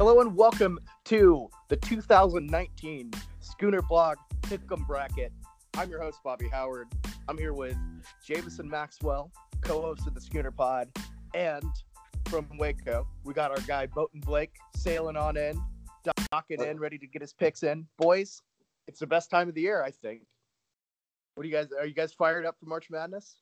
Hello and welcome to the 2019 Schooner Blog Pick'em Bracket. I'm your host, Bobby Howard. I'm here with Jamison Maxwell, co-host of the Schooner Pod, and from Waco, we got our guy Boaton Blake sailing on in, docking in, ready to get his picks in. Boys, it's the best time of the year, I think. What do you guys? Are you guys fired up for March Madness?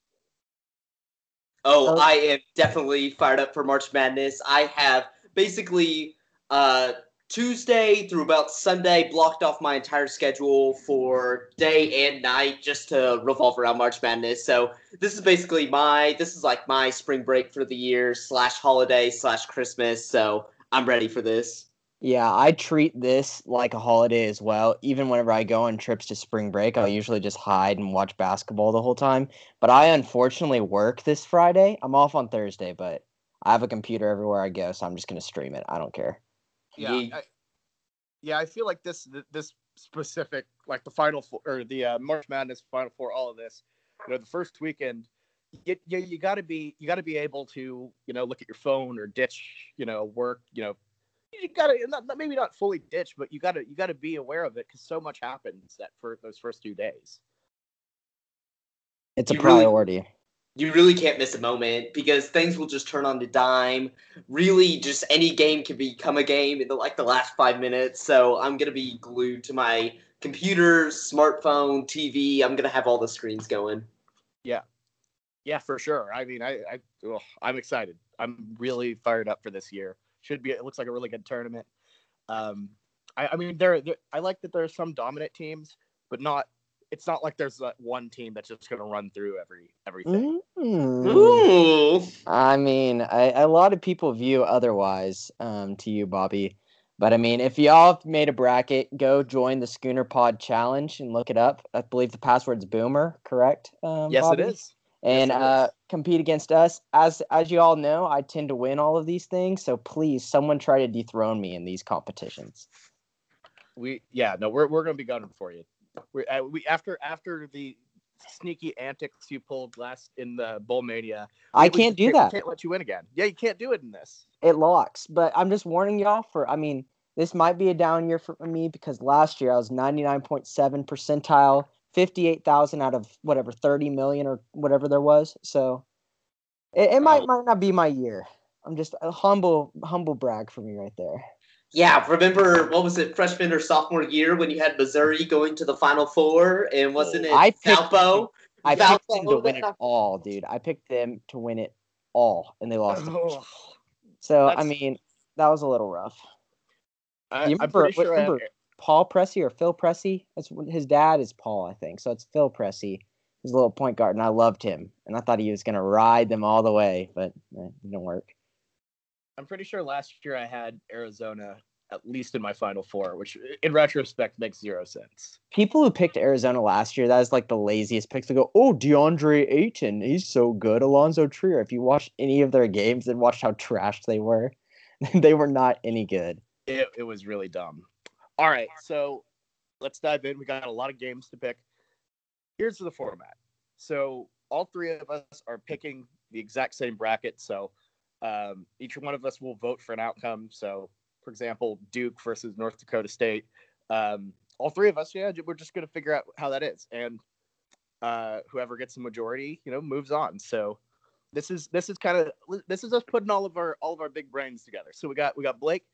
Oh, oh. I am definitely fired up for March Madness. I have basically uh, Tuesday through about Sunday blocked off my entire schedule for day and night just to revolve around March Madness. So this is basically my this is like my spring break for the year slash holiday slash Christmas. So I'm ready for this. Yeah, I treat this like a holiday as well. Even whenever I go on trips to spring break, I'll usually just hide and watch basketball the whole time. But I unfortunately work this Friday. I'm off on Thursday, but I have a computer everywhere I go, so I'm just gonna stream it. I don't care. Yeah, I, yeah. I feel like this this specific like the final four or the uh, March Madness final four, all of this. You know, the first weekend, you you, you got to be you got to be able to you know look at your phone or ditch you know work you know you gotta not, maybe not fully ditch, but you gotta you gotta be aware of it because so much happens that for those first two days. It's a you priority. Really, you really can't miss a moment because things will just turn on the dime. Really, just any game can become a game in the like the last five minutes. So I'm gonna be glued to my computer, smartphone, TV. I'm gonna have all the screens going. Yeah, yeah, for sure. I mean, I, I oh, I'm excited. I'm really fired up for this year should be. It looks like a really good tournament. Um, I, I mean, there, I like that there's some dominant teams, but not. It's not like there's that one team that's just going to run through every everything. Mm. I mean, I, a lot of people view otherwise. Um, to you, Bobby. But I mean, if y'all made a bracket, go join the Schooner Pod Challenge and look it up. I believe the password's Boomer, correct? Um, yes, Bobby? it is and yes, uh, compete against us. As as you all know, I tend to win all of these things. So please, someone try to dethrone me in these competitions. We yeah no we're we're gonna be gunning for you. We uh, we after after the sneaky antics you pulled last in the Bowl Mania. I can't do that. Can't let you win again. Yeah, you can't do it in this. It locks, but I'm just warning y'all for. I mean, this might be a down year for me because last year I was 99.7 percentile 58,000 out of whatever 30 million or whatever there was. So it, it might might not be my year. I'm just a humble humble brag for me right there. Yeah, remember what was it, freshman or sophomore year when you had Missouri going to the Final Four and wasn't it I picked, Valpo? I picked them to win it all, dude. I picked them to win it all, and they lost. Oh, so I mean, that was a little rough. I, am sure remember, Paul Pressey or Phil Pressey. That's his dad is Paul, I think. So it's Phil Pressey, his little point guard, and I loved him, and I thought he was gonna ride them all the way, but eh, it didn't work. I'm pretty sure last year I had Arizona at least in my final four, which in retrospect makes zero sense. People who picked Arizona last year, that is like the laziest picks. They go, oh, DeAndre Ayton, he's so good. Allonzo Trier. If you watch any of their games and watch how trashed they were, they were not any good. It, it was really dumb. All right, so let's dive in. We got a lot of games to pick. Here's the format. So all three of us are picking the exact same bracket. So um, each one of us will vote for an outcome. So, for example, Duke versus North Dakota State. Um, all three of us, yeah, we're just going to figure out how that is, and uh, whoever gets the majority, you know, moves on. So this is this is kind of this is us putting all of our all of our big brains together. So we got we got Blake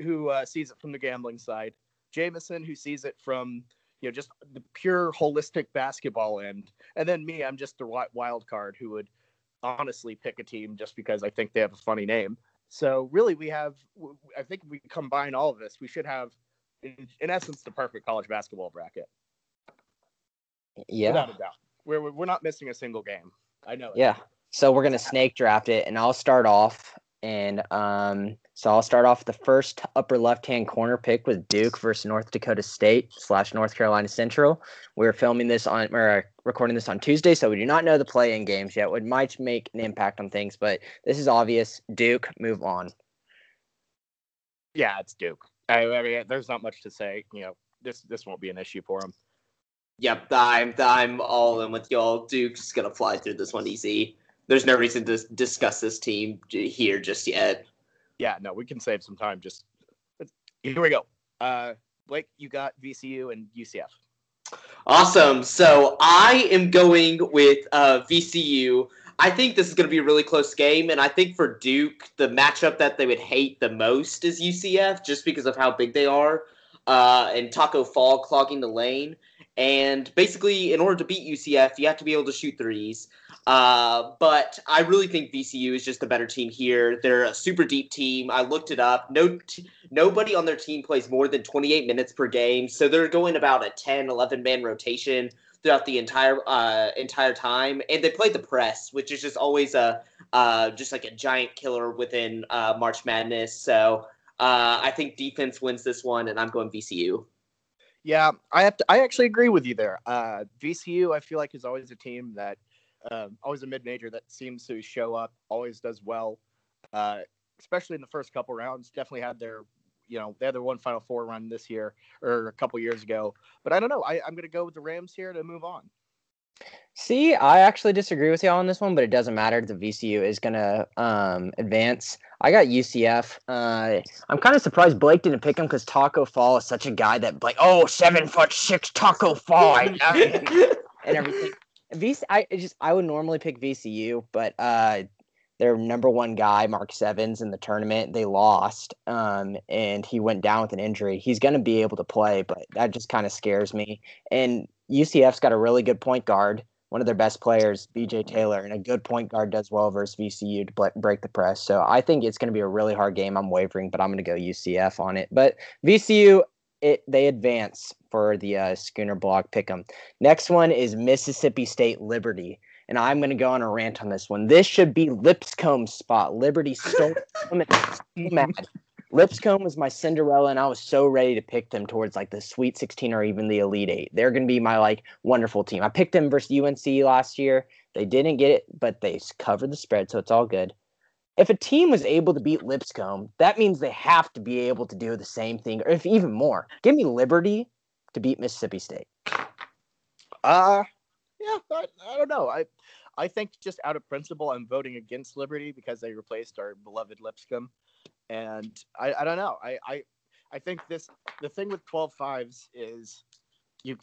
who uh, sees it from the gambling side, Jameson who sees it from you know just the pure holistic basketball end, and then me, I'm just the wild card who would honestly pick a team just because I think they have a funny name. So really, we have I think we combine all of this, we should have in, in essence the perfect college basketball bracket. Yeah, without a doubt, we're we're not missing a single game. I know. Yeah. So we're gonna snake draft it, and I'll start off. And um, so I'll start off the first upper left hand corner pick with Duke versus North Dakota State slash North Carolina Central. We're filming this on or uh, recording this on Tuesday, so we do not know the play in games yet. It might make an impact on things, but this is obvious. Duke, move on. Yeah, it's Duke. I, I mean, there's not much to say. You know, this this won't be an issue for them. Yep, I'm I'm all in with y'all. Duke's gonna fly through this one easy there's no reason to discuss this team here just yet. Yeah, no, we can save some time just Here we go. Uh, Blake, you got VCU and UCF. Awesome. So I am going with uh, VCU. I think this is going to be a really close game, and I think for Duke, the matchup that they would hate the most is UCF, just because of how big they are, uh, and Tacko Fall clogging the lane. And basically, in order to beat UCF, you have to be able to shoot threes. Uh, but I really think VCU is just a better team here. They're a super deep team. I looked it up. No, t- nobody on their team plays more than 28 minutes per game, so they're going about a 10, 11 man rotation throughout the entire uh, entire time. And they play the press, which is just always a uh, just like a giant killer within uh, March Madness. So uh, I think defense wins this one, and I'm going VCU. Yeah, I have to. I actually agree with you there. Uh, VCU, I feel like, is always a team that um, always a mid major that seems to show up, always does well, uh, especially in the first couple rounds. Definitely had their, you know, they had their one Final Four run this year or a couple years ago. But I don't know. I, I'm going to go with the Rams here to move on. See, I actually disagree with y'all on this one, but it doesn't matter. The VCU is going to um, advance. I got UCF. Uh, I'm kind of surprised Blake didn't pick him because Tacko Fall is such a guy that like, oh, seven foot six Tacko Fall and everything. VC, I just I would normally pick VCU, but uh, their number one guy, Marcus Evans, in the tournament, they lost, um, and he went down with an injury. He's going to be able to play, but that just kind of scares me. And UCF's got a really good point guard, one of their best players, BJ Taylor, and a good point guard does well versus VCU to break the press. So I think it's going to be a really hard game. I'm wavering, but I'm going to go UCF on it. But VCU, it they advance for the uh, Schooner Blog Pick'em. Next one is Mississippi State Liberty, and I'm going to go on a rant on this one. This should be Lipscomb spot. Liberty stole so mad. Lipscomb was my Cinderella, and I was so ready to pick them towards like the Sweet 16 or even the Elite Eight. They're going to be my like wonderful team. I picked them versus UNC last year. They didn't get it, but they covered the spread, so it's all good if a team was able to beat Lipscomb, that means they have to be able to do the same thing, or if even more. Give me Liberty to beat Mississippi State. Uh yeah, I, I don't know. I I think just out of principle, I'm voting against Liberty because they replaced our beloved Lipscomb, and I, I don't know. I, I I think this the thing with 12 fives is you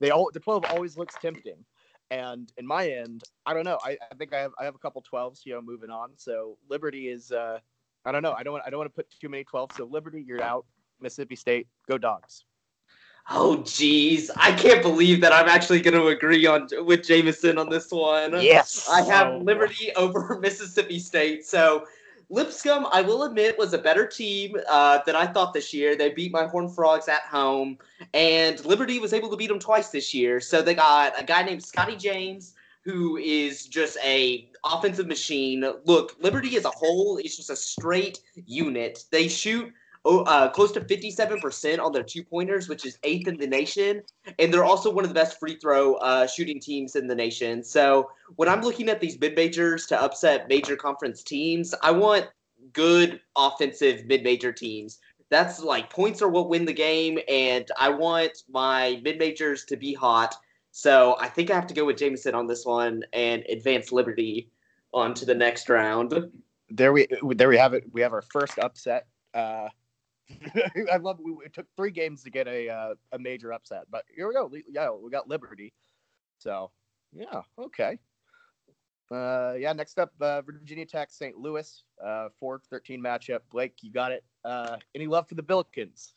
they all the 12 always looks tempting and in my end, I don't know. I, I think I have I have a couple 12s, you know, moving on. So Liberty is uh I don't know. I don't want I don't want to put too many 12s. So Liberty, you're out. Mississippi State, go dogs. Oh geez, I can't believe that I'm actually going to agree on with Jameson on this one. Yes, I have oh. Liberty over Mississippi State. So Lipscomb, I will admit, was a better team uh, than I thought this year. They beat my Horned Frogs at home, and Liberty was able to beat them twice this year. So they got a guy named Scotty James, who is just a offensive machine. Look, Liberty as a whole is just a straight unit. They shoot uh, close to 57% on their two pointers, which is eighth in the nation. And they're also one of the best free throw uh, shooting teams in the nation. So when I'm looking at these mid majors to upset major conference teams, I want good offensive mid major teams. That's like points are what win the game. And I want my mid majors to be hot. So I think I have to go with Jameson on this one and advance Liberty on to the next round. There we there we have it. We have our first upset. Uh, I love. We, it took three games to get a uh, a major upset, but here we go. Yeah, we got Liberty. So yeah, okay. Uh, yeah, next up, uh, Virginia Tech, St. Louis, uh, 4-13 matchup. Blake, you got it. Uh, any love for the Billikens?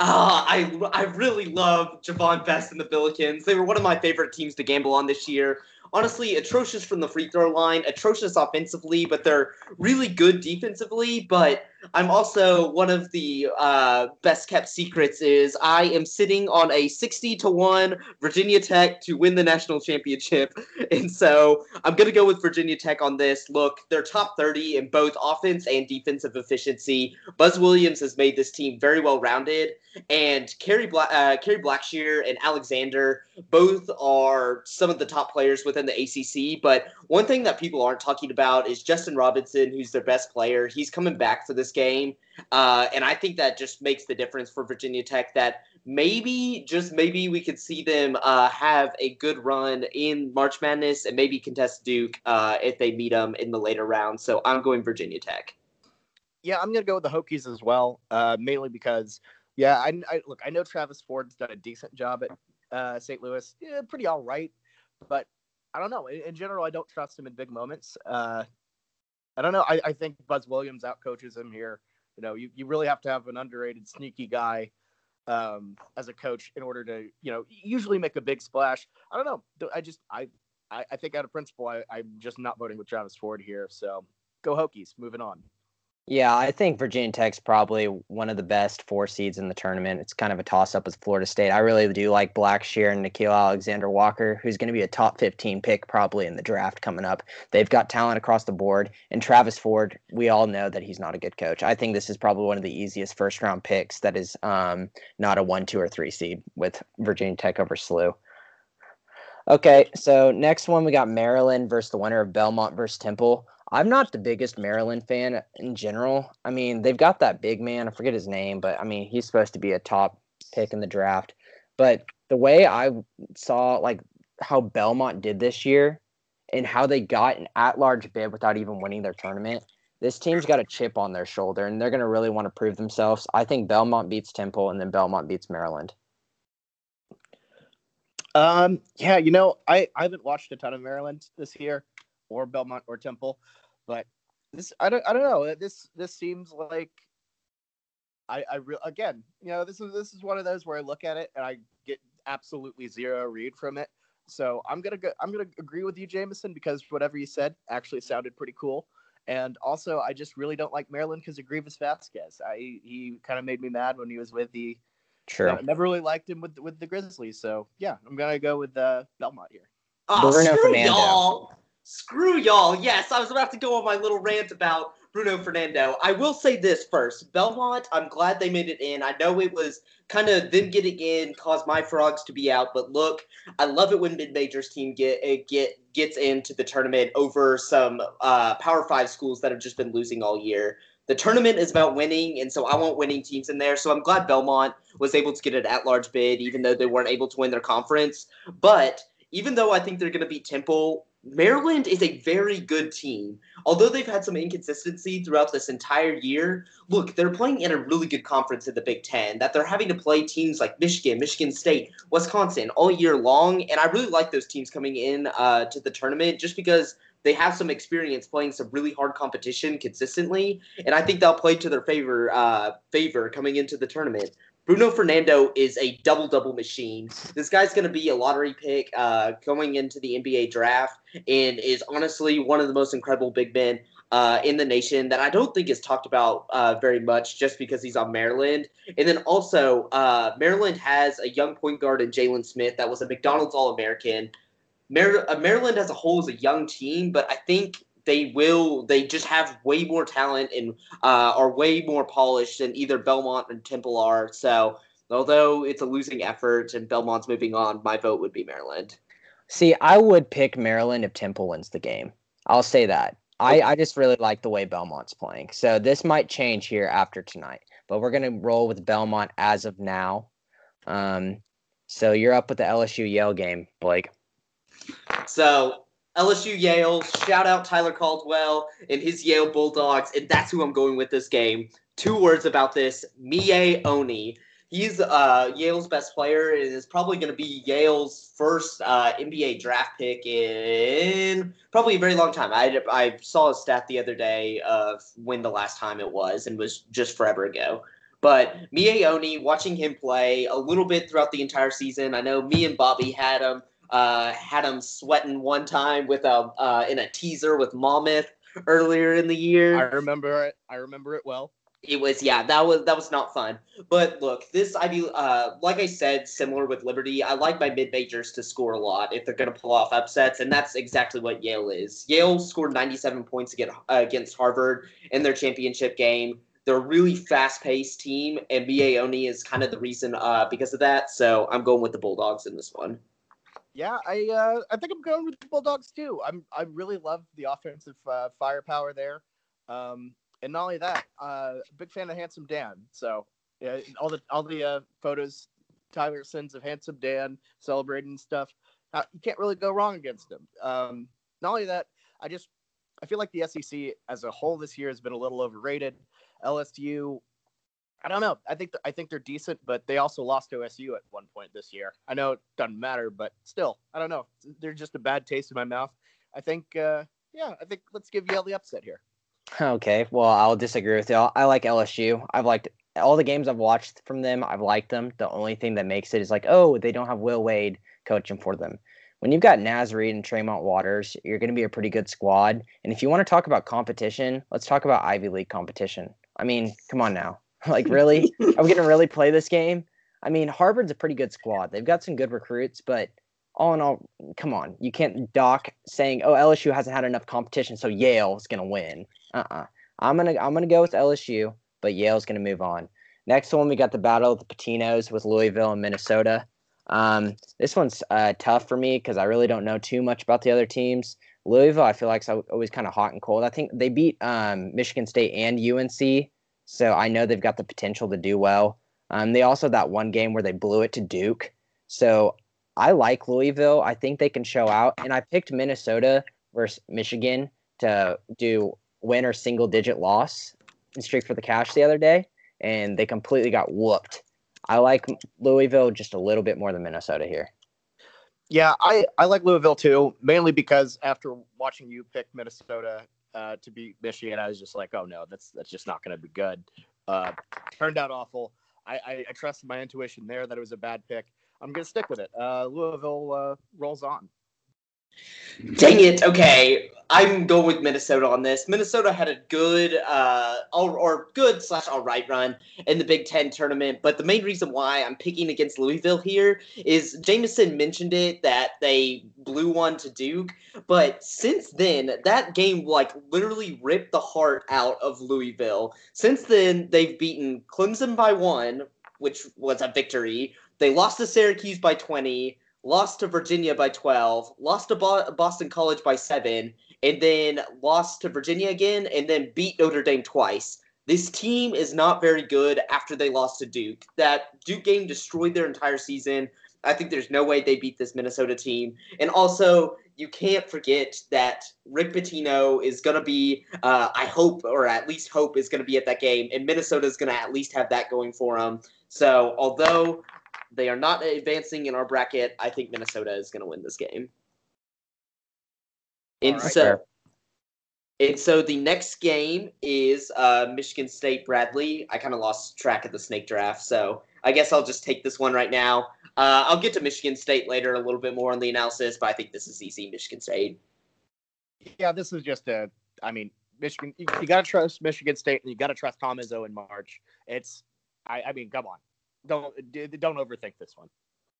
Ah, I I really love Javon Bess and the Billikens. They were one of my favorite teams to gamble on this year honestly atrocious from the free throw line, atrocious offensively, but they're really good defensively. But I'm also one of the uh, best kept secrets is I am sitting on a 60 to 1 Virginia Tech to win the national championship. And so I'm going to go with Virginia Tech on this. Look, they're top 30 in both offense and defensive efficiency. Buzz Williams has made this team very well rounded. And Kerry, Bla- uh, Kerry Blackshear and Alexander both are some of the top players within the ACC. But one thing that people aren't talking about is Justin Robinson, who's their best player. He's coming back for this game. Uh, and I think that just makes the difference for Virginia Tech that maybe, just maybe, we could see them uh, have a good run in March Madness and maybe contest Duke uh, if they meet them in the later rounds. So I'm going Virginia Tech. yeah, I'm gonna go with the Hokies as well, uh, mainly because yeah, I, I look, I know Travis Ford's done a decent job at uh, St. Louis, yeah, pretty all right, but I don't know. In, in general, I don't trust him in big moments. Uh, I don't know. I, I think Buzz Williams outcoaches him here. You know, you, you really have to have an underrated, sneaky guy um, as a coach in order to, you know, usually make a big splash. I don't know. I just, I, I, I think out of principle, I, I'm just not voting with Travis Ford here. So go Hokies. Moving on. Yeah, I think Virginia Tech's probably one of the best four seeds in the tournament. It's kind of a toss up with Florida State. I really do like Blackshear and Nickeil Alexander Walker, who's going to be a top 15 pick probably in the draft coming up. They've got talent across the board. And Travis Ford, we all know that he's not a good coach. I think this is probably one of the easiest first round picks that is um, not a one, two, or three seed with Virginia Tech over SLU. Okay, so next one we got Maryland versus the winner of Belmont versus Temple. I'm not the biggest Maryland fan in general. I mean, they've got that big man. I forget his name, but I mean, he's supposed to be a top pick in the draft. But the way I saw like how Belmont did this year and how they got an at-large bid without even winning their tournament, this team's got a chip on their shoulder and they're going to really want to prove themselves. I think Belmont beats Temple and then Belmont beats Maryland. Um, yeah, you know, I, I haven't watched a ton of Maryland this year or Belmont or Temple, but this I don't I don't know. This this seems like I I re- again, you know, this is this is one of those where I look at it and I get absolutely zero read from it. So I'm gonna go, I'm gonna agree with you, Jameson, because whatever you said actually sounded pretty cool. And also, I just really don't like Maryland because of Greivis Vasquez. I he kind of made me mad when he was with the. True. I never really liked him with with the Grizzlies. So yeah, I'm gonna go with uh, Belmont here. Oh, Bruno screw Fernando. y'all. Screw y'all. Yes, I was about to go on my little rant about Bruno Fernando. I will say this first. Belmont, I'm glad they made it in. I know it was kind of them getting in caused my frogs to be out, but look, I love it when mid majors team get eh, get gets into the tournament over some uh, Power Five schools that have just been losing all year. The tournament is about winning, and so I want winning teams in there. So I'm glad Belmont was able to get an at-large bid, even though they weren't able to win their conference. But even though I think they're going to beat Temple, Maryland is a very good team. Although they've had some inconsistency throughout this entire year, look, they're playing in a really good conference in the Big Ten, that they're having to play teams like Michigan, Michigan State, Wisconsin all year long. And I really like those teams coming in uh, to the tournament just because they have some experience playing some really hard competition consistently. And I think they'll play to their favor, uh, favor coming into the tournament. Bruno Fernando is a double double machine. This guy's going to be a lottery pick uh, going into the NBA draft and is honestly one of the most incredible big men uh, in the nation that I don't think is talked about uh, very much just because he's on Maryland. And then also, uh, Maryland has a young point guard in Jalen Smith that was a McDonald's All American. Mar- uh, Maryland as a whole is a young team, but I think they will they just have way more talent and uh, are way more polished than either Belmont and Temple are. So although it's a losing effort and Belmont's moving on, my vote would be Maryland. See, I would pick Maryland if Temple wins the game. I'll say that. I, I just really like the way Belmont's playing. So this might change here after tonight, but we're gonna roll with Belmont as of now. Um, so you're up with the LSU Yale game, Blake. So LSU Yale. Shout out Tyler Caldwell and his Yale Bulldogs, and that's who I'm going with this game. Two words about this: Miye Oni. He's uh, Yale's best player and is probably going to be Yale's first uh, NBA draft pick in probably a very long time. I, I saw a stat the other day of when the last time it was, and was just forever ago. But Miye Oni, watching him play a little bit throughout the entire season, I know me and Bobby had him uh, had him sweating one time with a uh, in a teaser with Monmouth earlier in the year. I remember it. I remember it well. It was yeah, that was that was not fun. But look, this I do uh like I said, similar with Liberty, I like my mid majors to score a lot if they're gonna pull off upsets, and that's exactly what Yale is. Yale scored 97 points against uh, against Harvard in their championship game. They're a really fast paced team, and Miye Oni is kind of the reason uh because of that. So I'm going with the Bulldogs in this one yeah, I uh, I think I'm going with the Bulldogs too. I'm I really love the offensive uh, firepower there, um, and not only that, uh, big fan of Handsome Dan. So yeah, all the all the uh, photos Tyler sends of Handsome Dan celebrating stuff. Uh, you can't really go wrong against him. Um, not only that, I just I feel like the SEC as a whole this year has been a little overrated. LSU. I don't know. I think I think they're decent, but they also lost to OSU at one point this year. I know it doesn't matter, but still, I don't know. They're just a bad taste in my mouth. I think, uh, yeah, I think let's give Yale the upset here. Okay, well, I'll disagree with you. I like LSU. I've liked all the games I've watched from them. I've liked them. The only thing that makes it is like, oh, they don't have Will Wade coaching for them. When you've got Naz and Tremont Waters, you're going to be a pretty good squad. And if you want to talk about competition, let's talk about Ivy League competition. I mean, come on now. like, really? Are we going to really play this game? I mean, Harvard's a pretty good squad. They've got some good recruits, but all in all, come on. You can't dock saying, "Oh, LSU hasn't had enough competition, so Yale is going to win." Uh-uh. I'm gonna I'm gonna go with LSU, but Yale's gonna move on. Next one, we got the battle of the Pitinos with Louisville and Minnesota. Um, this one's uh, tough for me because I really don't know too much about the other teams. Louisville, I feel like is always kind of hot and cold. I think they beat um, Michigan State and UNC, so I know they've got the potential to do well. Um, they also that one game where they blew it to Duke, so I like Louisville. I think they can show out, and I picked Minnesota versus Michigan to do win or single digit loss in Streak for the Cash the other day, and they completely got whooped. I like Louisville just a little bit more than Minnesota here. Yeah, I, I like Louisville too, mainly because after watching you pick Minnesota uh, to beat Michigan, I was just like, oh no, that's that's just not going to be good. Uh, turned out awful. I, I, I, trusted my intuition there that it was a bad pick. I'm going to stick with it. Uh, Louisville uh, rolls on. Dang it. Okay. I'm going with Minnesota on this. Minnesota had a good, uh, or, or good slash all right run in the Big Ten tournament. But the main reason why I'm picking against Louisville here is Jameson mentioned it that they blew one to Duke. But since then, that game like literally ripped the heart out of Louisville. Since then, they've beaten Clemson by one, which was a victory. They lost to Syracuse by 20 lost to Virginia by 12, lost to Bo- Boston College by 7, and then lost to Virginia again, and then beat Notre Dame twice. This team is not very good after they lost to Duke. That Duke game destroyed their entire season. I think there's no way they beat this Minnesota team. And also, you can't forget that Rick Pitino is going to be, uh, I hope, or at least hope, is going to be at that game. And Minnesota is going to at least have that going for them. So, although they are not advancing in our bracket. I think Minnesota is going to win this game. And right, so, and so the next game is uh, Michigan State Bradley. I kind of lost track of the snake draft, so I guess I'll just take this one right now. Uh, I'll get to Michigan State later a little bit more on the analysis, but I think this is easy Michigan State. Yeah, this is just a. I mean, Michigan. You, you got to trust Michigan State, and you got to trust Tom Izzo in March. It's. I, I mean, come on don't don't overthink this one.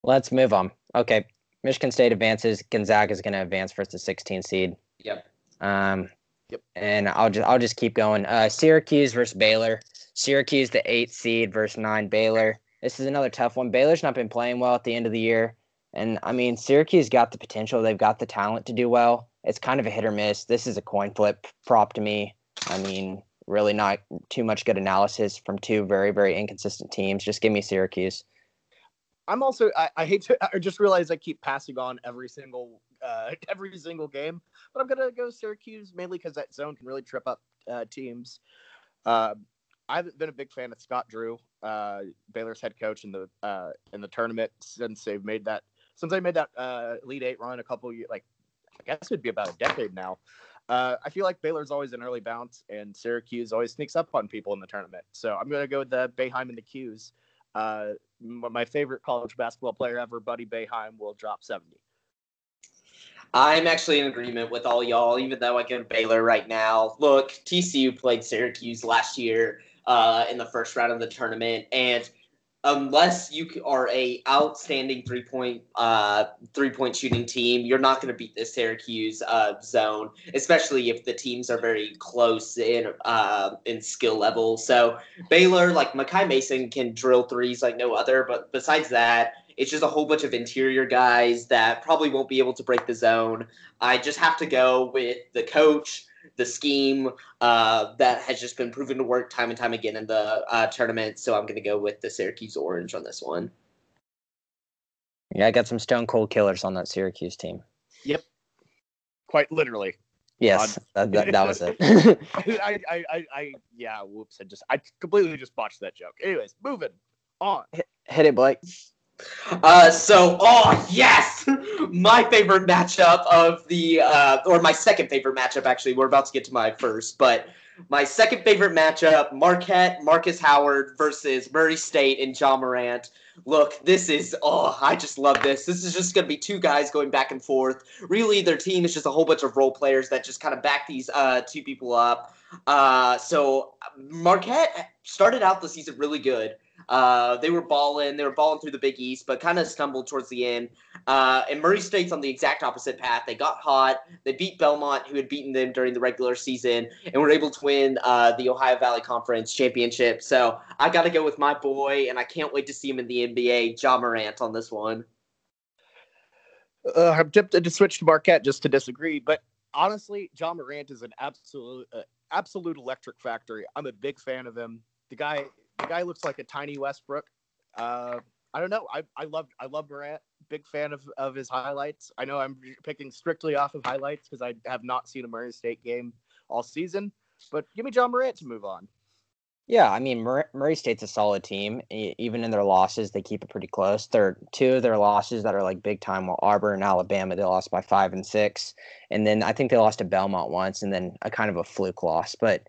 Let's move on. Okay, Michigan State advances. Gonzaga is going to advance versus the 16 seed. Yep. Um. Yep. And I'll just I'll just keep going. Uh, Syracuse versus Baylor. Syracuse the eight seed versus nine Baylor. This is another tough one. Baylor's not been playing well at the end of the year, and I mean Syracuse got the potential. They've got the talent to do well. It's kind of a hit or miss. This is a coin flip prop to me. I mean, really not too much good analysis from two very, very inconsistent teams. Just give me Syracuse. I'm also I, I hate to I just realize I keep passing on every single uh, every single game, but I'm gonna go Syracuse mainly because that zone can really trip up uh, teams. Uh, I haven't been a big fan of Scott Drew, uh, Baylor's head coach in the uh, in the tournament since they've made that since they made that uh, Elite Eight run a couple years like I guess it'd be about a decade now. Uh, I feel like Baylor's always an early bounce, and Syracuse always sneaks up on people in the tournament. So I'm going to go with the Boeheim and the Qs. Uh, my favorite college basketball player ever, Buddy Boeheim, will drop 70. I'm actually in agreement with all y'all, even though I get Baylor right now. Look, TCU played Syracuse last year uh, in the first round of the tournament, and unless you are a outstanding three point uh, three point shooting team, you're not going to beat the Syracuse uh, zone, especially if the teams are very close in uh, in skill level. So Baylor, like Makai Mason, can drill threes like no other, but besides that. It's just a whole bunch of interior guys that probably won't be able to break the zone. I just have to go with the coach, the scheme uh, that has just been proven to work time and time again in the uh, tournament. So I'm going to go with the Syracuse Orange on this one. Yeah, I got some stone cold killers on that Syracuse team. Yep. Quite literally. Yes, that, that, that was it. I, I, I, I, yeah, whoops. I just, I completely just botched that joke. Anyways, moving on. Hit it, Blake. Uh, so, oh yes, my favorite matchup of the, uh, or my second favorite matchup actually. We're about to get to my first, but my second favorite matchup: Marquette, Marcus Howard versus Murray State and Ja Morant. Look, this is oh, I just love this. This is just gonna be two guys going back and forth. Really, their team is just a whole bunch of role players that just kind of back these uh, two people up. Uh, so Marquette started out the season really good. Uh, they were balling, they were balling through the Big East, but kind of stumbled towards the end. Uh, and Murray State's on the exact opposite path. They got hot. They beat Belmont, who had beaten them during the regular season, and were able to win uh, the Ohio Valley Conference championship. So I got to go with my boy, and I can't wait to see him in the NBA, Ja Morant, on this one. Uh, I'm tempted to switch to Marquette just to disagree, but honestly, John Morant is an absolute, uh, absolute electric factory. I'm a big fan of him. The guy the guy looks like a tiny Westbrook. Uh, I don't know. I, I love I love Morant. Big fan of, of his highlights. I know I'm picking strictly off of highlights because I have not seen a Murray State game all season. But give me John Morant to move on. Yeah, I mean Mur- Murray State's a solid team. Even in their losses, they keep it pretty close. They're two of their losses that are like big time. While Auburn and Alabama, they lost by five and six, and then I think they lost to Belmont once, and then a kind of a fluke loss. But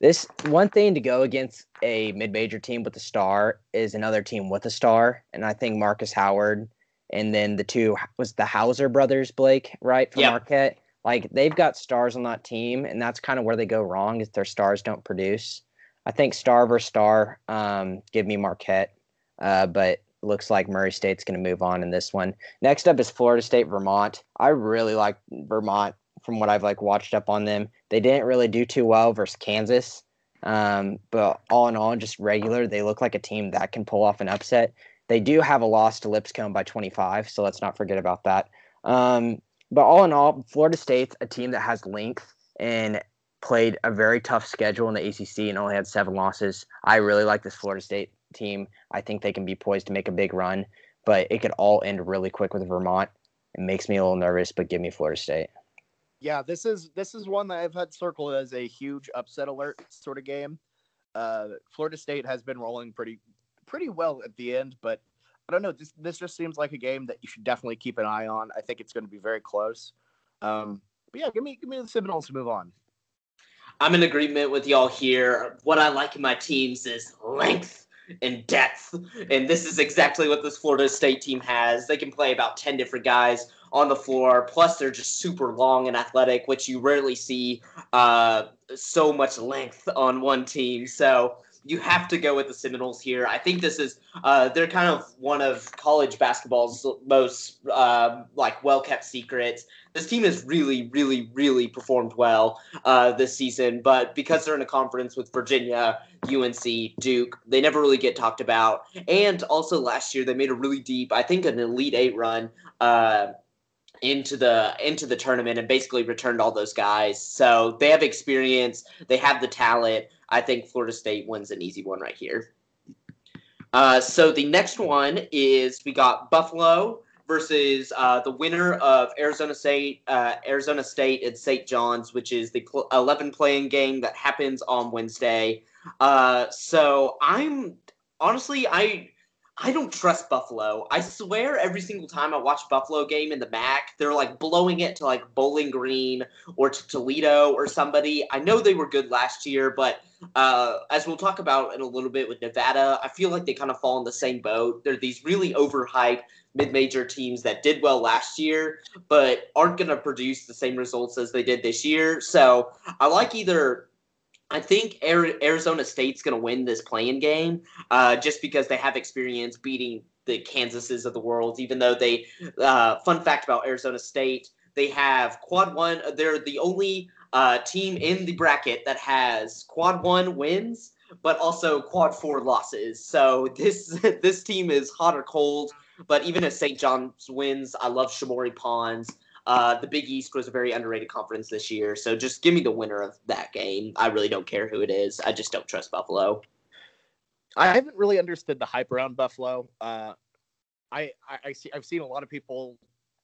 this one thing to go against a mid-major team with a star is another team with a star, and I think Marcus Howard and then the two was the Hauser brothers, Blake, right from yep. Marquette. Like they've got stars on that team, and that's kind of where they go wrong is their stars don't produce. I think star versus star, um, give me Marquette, uh, but looks like Murray State's going to move on in this one. Next up is Florida State, Vermont. I really like Vermont from what I've like watched up on them. They didn't really do too well versus Kansas. Um, but all in all, just regular, they look like a team that can pull off an upset. They do have a loss to Lipscomb by 25, so let's not forget about that. Um, but all in all, Florida State's a team that has length and played a very tough schedule in the ACC and only had seven losses. I really like this Florida State team. I think they can be poised to make a big run, but it could all end really quick with Vermont. It makes me a little nervous, but give me Florida State yeah, this is this is one that I've had circled as a huge upset alert sort of game. Uh, Florida State has been rolling pretty pretty well at the end, but I don't know. This this just seems like a game that you should definitely keep an eye on. I think it's going to be very close. Um, but yeah, give me give me the Seminoles to move on. I'm in agreement with y'all here. What I like in my teams is length and depth, and this is exactly what this Florida State team has. They can play about ten different guys on the floor. Plus, they're just super long and athletic, which you rarely see uh, so much length on one team. So you have to go with the Seminoles here. I think this is uh, they're kind of one of college basketball's most uh, like well kept secrets. This team has really, really, really performed well uh, this season, but because they're in a conference with Virginia, UNC, Duke, they never really get talked about. And also last year they made a really deep, I think, an Elite Eight run uh, into the into the tournament and basically returned all those guys. So they have experience, they have the talent. I think Florida State wins an easy one right here. Uh, so the next one is we got Buffalo versus uh, the winner of Arizona State, uh, Arizona State and St. John's, which is the 11 playing game that happens on Wednesday. Uh, so I'm honestly I I don't trust Buffalo. I swear every single time I watch Buffalo game in the MAC, they're like blowing it to like Bowling Green or to Toledo or somebody. I know they were good last year, but uh, as we'll talk about in a little bit with Nevada, I feel like they kind of fall in the same boat. They're these really overhyped mid-major teams that did well last year, but aren't going to produce the same results as they did this year. So I like either I think Arizona State's going to win this playing game uh, just because they have experience beating the Kansases of the world. Even though they, uh, fun fact about Arizona State, they have quad one. They're the only uh, team in the bracket that has quad one wins, but also quad four losses. So this this team is hot or cold. But even if St. John's wins, I love Shamorie Ponds. Uh, the Big East was a very underrated conference this year, so just give me the winner of that game. I really don't care who it is. I just don't trust Buffalo. I haven't really understood the hype around Buffalo. Uh, I, I, I see I've seen a lot of people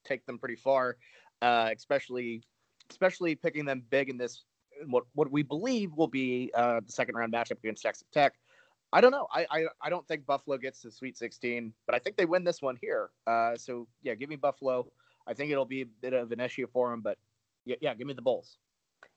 take them pretty far, uh, especially especially picking them big in this what what we believe will be uh, the second round matchup against Texas Tech. I don't know. I, I I don't think Buffalo gets to Sweet 16, but I think they win this one here. Uh, so yeah, give me Buffalo. I think it'll be a bit of an issue for them, but yeah, yeah, give me the Bulls.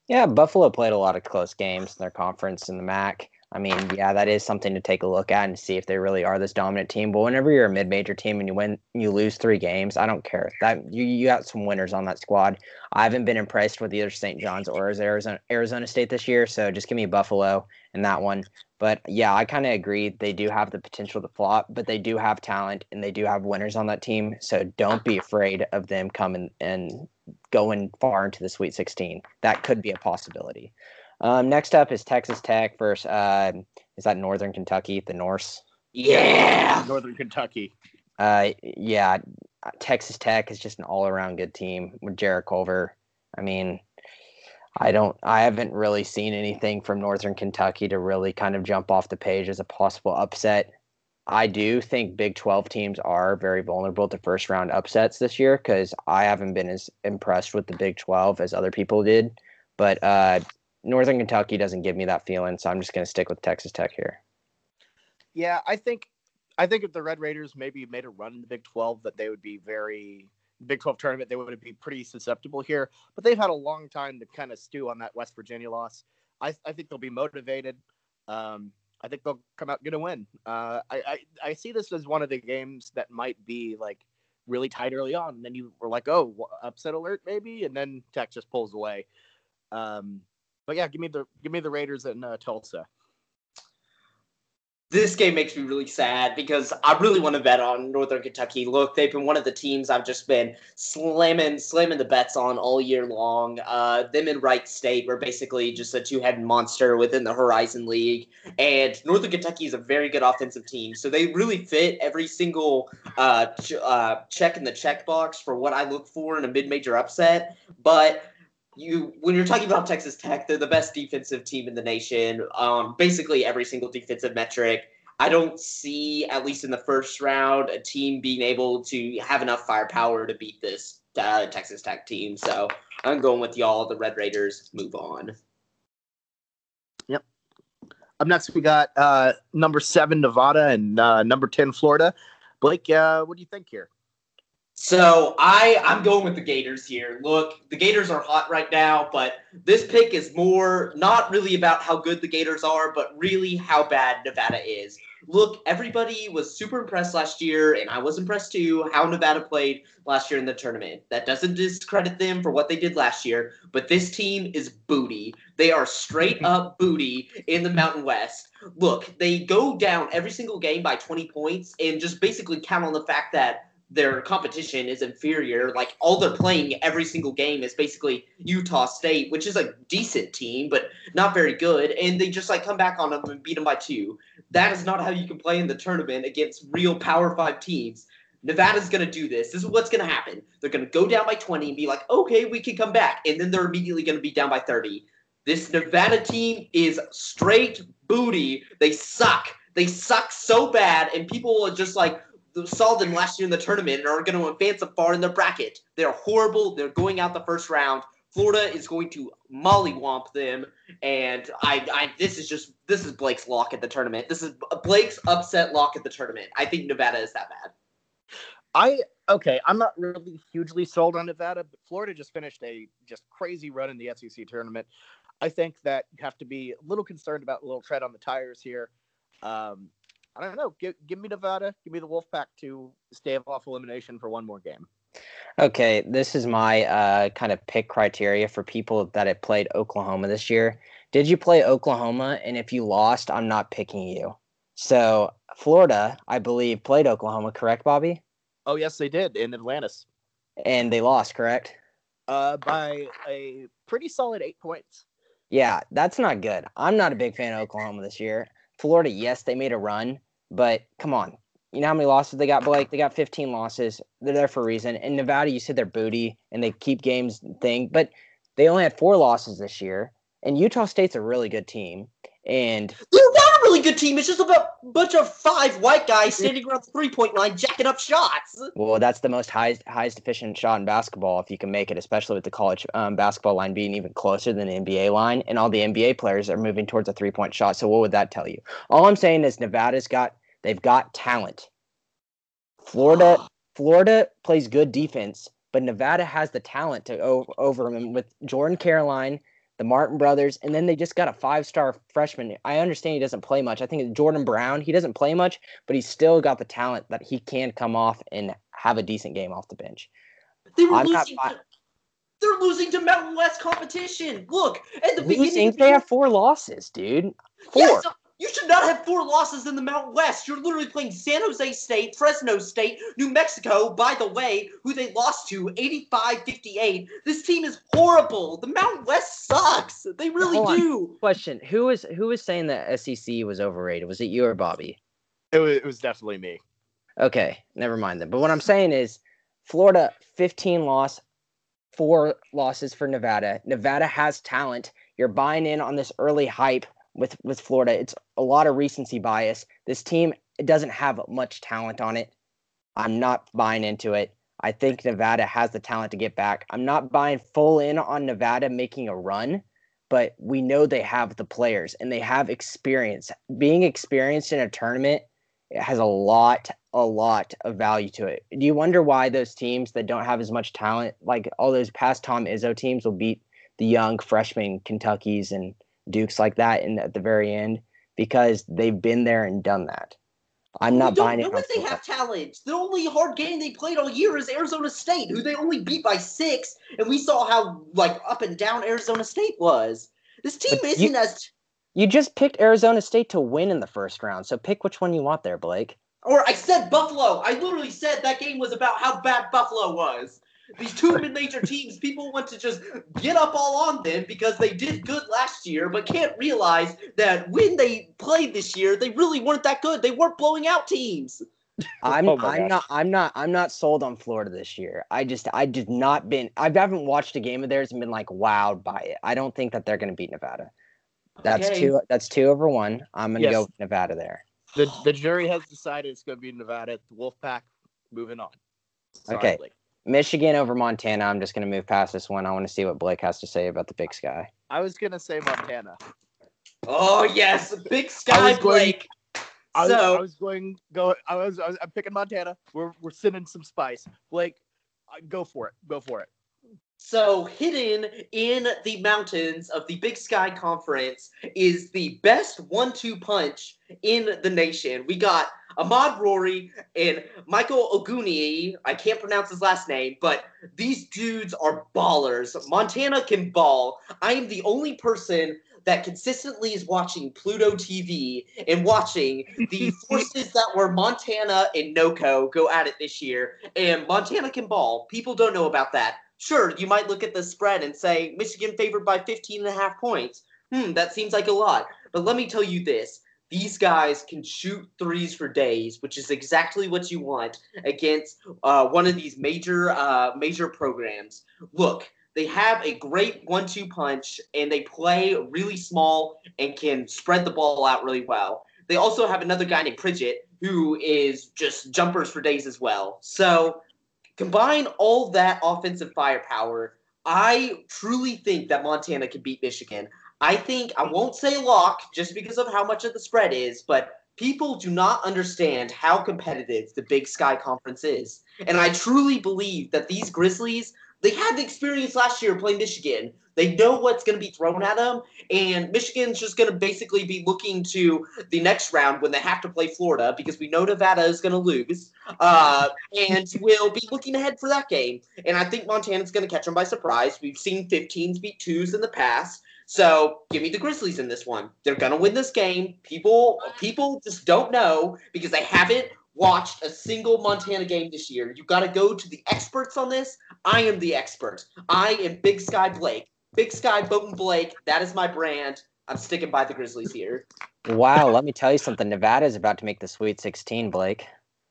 Yeah, Buffalo played a lot of close games in their conference in the MAC. I mean, yeah, that is something to take a look at and see if they really are this dominant team. But whenever you're a mid-major team and you win, you lose three games, I don't care. That you you got some winners on that squad. I haven't been impressed with either St. John's or Arizona Arizona State this year, so just give me Buffalo in that one. But yeah, I kind of agree. They do have the potential to flop, but they do have talent and they do have winners on that team. So don't be afraid of them coming and going far into the Sweet 16. That could be a possibility. Um, next up is Texas Tech versus uh, is that Northern Kentucky, the Norse? Yeah, Northern Kentucky. Uh, yeah, Texas Tech is just an all-around good team with Jarrett Culver. I mean, I don't, I haven't really seen anything from Northern Kentucky to really kind of jump off the page as a possible upset. I do think Big 12 teams are very vulnerable to first round upsets this year because I haven't been as impressed with the Big 12 as other people did. But uh, Northern Kentucky doesn't give me that feeling, so I'm just going to stick with Texas Tech here. Yeah, I think I think if the Red Raiders maybe made a run in the Big 12, that they would be very Big 12 tournament, they would be pretty susceptible here. But they've had a long time to kind of stew on that West Virginia loss. I, I think they'll be motivated. Um, I think they'll come out get a win. Uh, I, I I see this as one of the games that might be like really tight early on, and then you were like, oh, upset alert maybe, and then Tech just pulls away. Um, but yeah, give me the give me the Raiders in uh, Tulsa. This game makes me really sad because I really want to bet on Northern Kentucky. Look, they've been one of the teams I've just been slamming, slamming the bets on all year long. Uh, them and Wright State were basically just a two-headed monster within the Horizon League, and Northern Kentucky is a very good offensive team. So they really fit every single uh, ch- uh, check in the checkbox for what I look for in a mid-major upset. But you when you're talking about Texas Tech, they're the best defensive team in the nation. Um, basically every single defensive metric. I don't see, at least in the first round, a team being able to have enough firepower to beat this uh, Texas Tech team. So I'm going with y'all. The Red Raiders move on. Yep. Up next, we got uh, number seven Nevada and uh, number ten Florida. Blake, uh, what do you think here? So I I'm going with the Gators here. Look, the Gators are hot right now, but this pick is more not really about how good the Gators are, but really how bad Nevada is. Look, everybody was super impressed last year, and I was impressed too how Nevada played last year in the tournament. That doesn't discredit them for what they did last year, but this team is booty. They are straight up booty in the Mountain West. Look, they go down every single game by 20 points and just basically count on the fact that their competition is inferior. Like all they're playing every single game is basically Utah State, which is a decent team, but not very good. And they just like come back on them and beat them by two. That is not how you can play in the tournament against real Power Five teams. Nevada's going to do this. This is what's going to happen. They're going to go down by 20 and be like, okay, we can come back. And then they're immediately going to be down by 30. This Nevada team is straight booty. They suck. They suck so bad. And people are just like, saw them last year in the tournament and are going to advance far in the bracket. They're horrible. They're going out the first round. Florida is going to mollywomp them, and I, I, this is just this is Blake's lock at the tournament. This is Blake's upset lock at the tournament. I think Nevada is that bad. I okay. I'm not really hugely sold on Nevada, but Florida just finished a just crazy run in the SEC tournament. I think that you have to be a little concerned about a little tread on the tires here. Um, I don't know. Give, give me Nevada. Give me the Wolfpack to stave off elimination for one more game. Okay, this is my uh, kind of pick criteria for people that have played Oklahoma this year. Did you play Oklahoma? And if you lost, I'm not picking you. So Florida, I believe, played Oklahoma, correct, Bobby? Oh yes, they did in Atlantis. And they lost, correct? Uh, by a pretty solid eight points. Yeah, that's not good. I'm not a big fan of Oklahoma this year. Florida, yes, they made a run, but come on. You know how many losses they got, Blake? They got 15 losses. They're there for a reason. In Nevada, you said they're booty and they keep games thing, but they only had four losses this year. And Utah State's a really good team. And they're not a really good team. It's just a bunch of five white guys standing around the three point line, jacking up shots. Well, that's the most highest highest efficient shot in basketball if you can make it, especially with the college um, basketball line being even closer than the NBA line, and all the NBA players are moving towards a three point shot. So what would that tell you? All I'm saying is Nevada's got they've got talent. Florida Florida plays good defense, but Nevada has the talent to o- over them with Jordan Caroline the Martin brothers, and then they just got a five star freshman. I understand he doesn't play much. I think it's Jordan Brown. He doesn't play much, but he's still got the talent that he can come off and have a decent game off the bench. They were I'm losing. Not, to, they're losing to Mountain West competition. Look, at the losing, beginning, they have four losses, dude. Four. Yes, you should not have four losses in the Mountain West. You're literally playing San Jose State, Fresno State, New Mexico, by the way, who they lost to 85 58. This team is horrible. The Mountain West sucks. They really Hold do. On. Question was who was saying that SEC was overrated? Was it you or Bobby? It was, it was definitely me. Okay, never mind then. But what I'm saying is Florida 15 loss, four losses for Nevada. Nevada has talent. You're buying in on this early hype with with Florida. It's a lot of recency bias. This team it doesn't have much talent on it. I'm not buying into it. I think Nevada has the talent to get back. I'm not buying full in on Nevada making a run, but we know they have the players and they have experience. Being experienced in a tournament it has a lot, a lot of value to it. Do you wonder why those teams that don't have as much talent, like all those past Tom Izzo teams, will beat the young freshman Kentuckies and Dukes like that in at the very end because they've been there and done that. I'm not buying it. they have talent. The only hard game they played all year is Arizona State, who they only beat by six, and we saw how like up and down Arizona State was. This team but isn't you, as. You just picked Arizona State to win in the first round, so pick which one you want there, Blake. Or I said Buffalo. I literally said that game was about how bad Buffalo was. These two mid-major teams, people want to just get up all on them because they did good last year, but can't realize that when they played this year, they really weren't that good. They weren't blowing out teams. I'm oh I'm not I'm not I'm not sold on Florida this year. I just I just not been I haven't watched a game of theirs and been like wowed by it. I don't think that they're going to beat Nevada. That's okay. two that's two over one. I'm going to yes. go Nevada there. The the jury has decided it's going to be Nevada. The Wolfpack moving on. Sorry, okay. Blake. Michigan over Montana. I'm just going to move past this one. I want to see what Blake has to say about the Big Sky. I was going to say Montana. Oh yes, Big Sky Blake. I was, so I was going go. I was, I was I'm picking Montana. We're we're sending some spice. Blake, uh, go for it. Go for it. So, hidden in the mountains of the Big Sky Conference is the best one two punch in the nation. We got Ahmaad Rorie and Michael Oguine. I can't pronounce his last name, but these dudes are ballers. Montana can ball. I am the only person that consistently is watching Pluto TV and watching the forces that were Montana and NOCO go at it this year. And Montana can ball. People don't know about that. Sure, you might look at the spread and say Michigan favored by 15 and a half points. Hmm, that seems like a lot. But let me tell you this these guys can shoot threes for days, which is exactly what you want against uh, one of these major uh, major programs. Look, they have a great one-two punch, and they play really small and can spread the ball out really well. They also have another guy named Pridgett who is just jumpers for days as well. So combine all that offensive firepower. I truly think that Montana can beat Michigan. I think I won't say lock just because of how much of the spread is, but people do not understand how competitive the Big Sky Conference is. And I truly believe that these Grizzlies, they had the experience last year playing Michigan. They know what's going to be thrown at them, and Michigan's just going to basically be looking to the next round when they have to play Florida because we know Nevada is going to lose, uh, and we'll be looking ahead for that game. And I think Montana's going to catch them by surprise. We've seen 15s beat twos in the past. So give me the Grizzlies in this one. They're gonna win this game. People people just don't know because they haven't watched a single Montana game this year. You got to go to the experts on this. I am the expert. I am Big Sky Blake. Big Sky Bowden Blake. That is my brand. I'm sticking by the Grizzlies here. Wow, let me tell you something. Nevada is about to make the Sweet 16, Blake.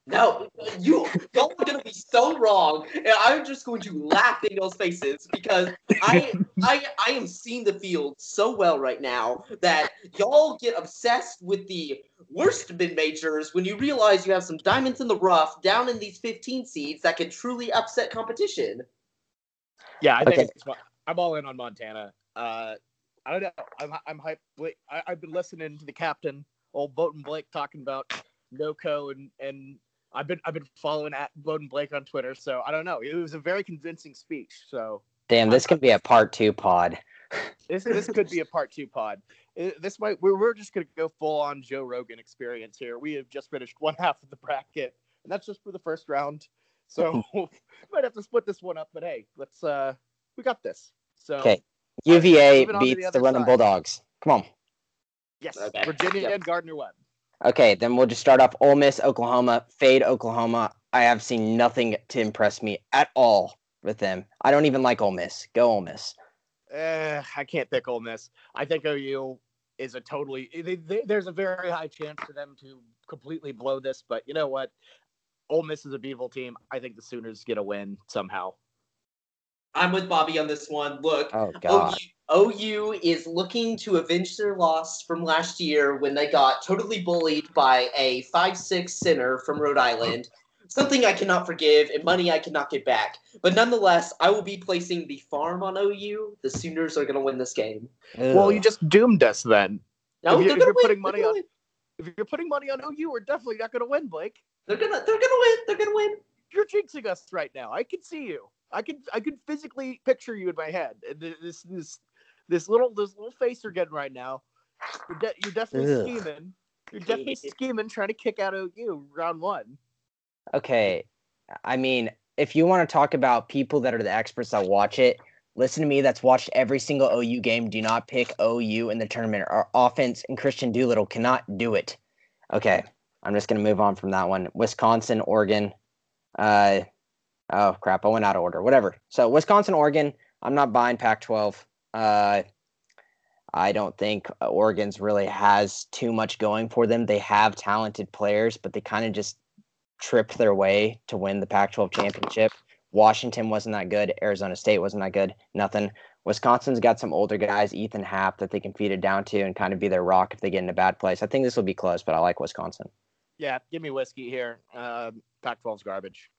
No, you y'all are gonna be so wrong, and I'm just going to laugh in y'all's faces because I I I am seeing the field so well right now that y'all get obsessed with the worst mid majors when you realize you have some diamonds in the rough down in these 15 seeds that can truly upset competition. Yeah, I think Okay. it's, I'm all in on Montana. Uh, I don't know. I'm I'm hyped. Wait, I, I've been listening to the captain, old Bowden Blake, talking about NoCo and and I've been I've been following at Bowden Blake on Twitter. So I don't know. It was a very convincing speech. So Damn, this could be a part two pod. this this could be a part two pod. This might we're, we're just gonna go full on Joe Rogan experience here. We have just finished one half of the bracket, and that's just for the first round. So might have to split this one up. But hey, let's uh we got this. So Okay. UVA moving on the beats the other Running. Bulldogs. Come on. yes, Okay. Virginia Yep. and Gardner Webb. Okay, then we'll just start off Ole Miss, Oklahoma, fade Oklahoma. I have seen nothing to impress me at all with them. I don't even like Ole Miss. Go Ole Miss. Uh, I can't pick Ole Miss. I think OU is a totally. They, they, there's a very high chance for them to completely blow this, but you know what? Ole Miss is a Beevil team. I think the Sooners get a win somehow. I'm with Bobby on this one. Look, Oh God. OU, OU is looking to avenge their loss from last year when they got totally bullied by a five-six center from Rhode Island. Something I cannot forgive and money I cannot get back. But nonetheless, I will be placing the farm on OU. The Sooners are going to win this game. Well, you just doomed us then. No, If you- they're if going you're to win. putting money on- win. If you're putting money on OU, we're definitely not going to win, Blake. They're gonna. They're gonna win. They're gonna win. You're jinxing us right now. I can see you. I can. I can physically picture you in my head. This this this little this little face you're getting right now. You're, de- you're definitely Ugh. scheming. You're definitely scheming, trying to kick out OU round one. Okay. I mean, if you want to talk about people that are the experts that watch it, listen to me. That's watched every single OU game. Do not pick OU in the tournament. Our offense and Kristian Doolittle cannot do it. Okay. I'm just gonna move on from that one. Wisconsin, Oregon. Uh, oh crap! I went out of order. Whatever. So Wisconsin, Oregon. I'm not buying Pac-12. Uh, I don't think Oregon's really has too much going for them. They have talented players, but they kind of just tripped their way to win the Pac 12 championship. Washington wasn't that good. Arizona State wasn't that good. Nothing. Wisconsin's got some older guys, Ethan Happ, that they can feed it down to and kind of be their rock if they get in a bad place. I think this will be close, but I like Wisconsin. Yeah, give me whiskey here. Um, Pac-12's garbage.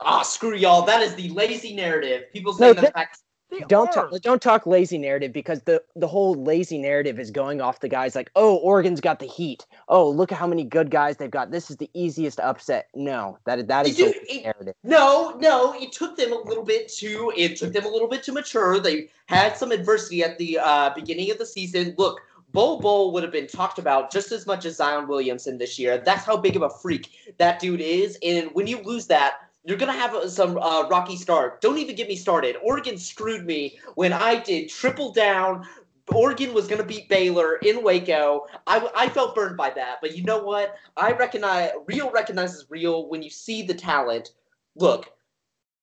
Ah, screw y'all. That is the lazy narrative. People No, saying that that- Pac- They Don't are. talk, don't talk lazy narrative because the the whole lazy narrative is going off the guys like, oh, Oregon's got the heat. Oh, look at how many good guys they've got. This is the easiest upset. No, that that is the it- narrative. No, no, it took them a little bit to it took them a little bit to mature. They had some adversity at the uh, beginning of the season. Look, Bol Bol would have been talked about just as much as Zion Williamson this year. That's how big of a freak that dude is. And when you lose that, you're gonna have uh, some uh, rocky start. Don't even get me started. Oregon screwed me when I did triple down. Oregon was gonna beat Baylor in Waco. I, I felt burned by that, but you know what? I recognize real recognizes real when you see the talent look,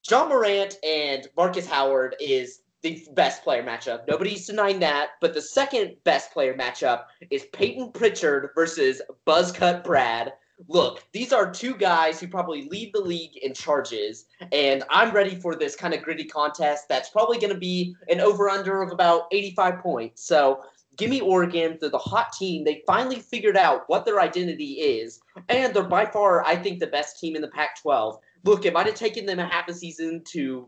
John Morant and Markus Howard is the best player matchup. Nobody's denying that. But the second best player matchup is Payton Pritchard versus Buzzcut Brad. Look, these are two guys who probably lead the league in charges, and I'm ready for this kind of gritty contest that's probably going to be an over under of about 85 points. So give me Oregon. They're the hot team. They finally figured out what their identity is, and they're by far, I think, the best team in the Pac 12 look, it might have taken them a half a season to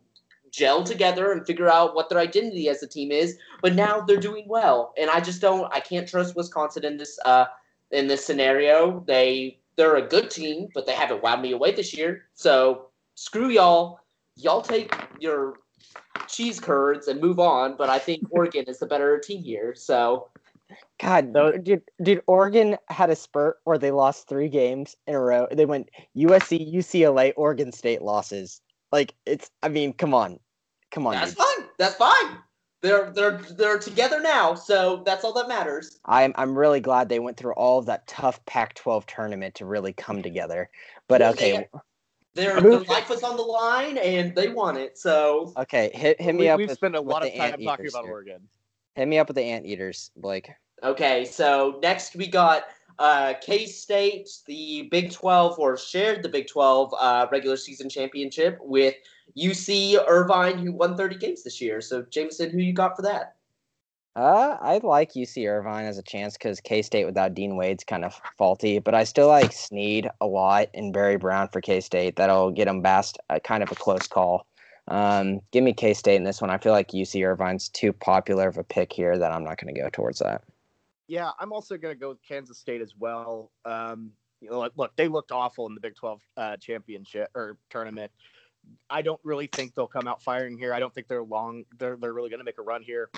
gel together and figure out what their identity as a team is, but now they're doing well. And I just don't I can't trust Wisconsin in this uh in this scenario. They they're a good team, but they haven't wowed me away this year. So screw y'all. Y'all take your cheese curds and move on, but I think Oregon is the better team here. So God, No. dude, dude, Oregon had a spurt where they lost three games in a row. They went USC, UCLA, Oregon State losses. Like it's, I mean, come on, come on. that's dude. fine. That's fine. They're they're they're together now, so that's all that matters. I'm I'm really glad they went through all of that tough Pac-12 tournament to really come together. But Yeah, okay, Their, their life was on the line and they won it. So okay, hit hit me we, up. we've with, spent a lot of time talking about here. Oregon. Hit me up with the anteaters, Blake. Okay, so next we got uh, K State, the Big 12, or shared the Big 12 uh, regular season championship with UC Irvine, who won 30 games this year. So, Jameson, who you got for that? Uh, I like UC Irvine as a chance because K State without Dean Wade's kind of faulty, but I still like Sneed a lot and Barry Brown for K State. That'll get them past uh, kind of a close call. Um, give me K State in this one. I feel like UC Irvine's too popular of a pick here that I'm not going to go towards that. Yeah, I'm also going to go with Kansas State as well. Um, you know, look, they looked awful in the Big 12 uh, championship or tournament. I don't really think they'll come out firing here. I don't think they're long. They're they're really going to make a run here.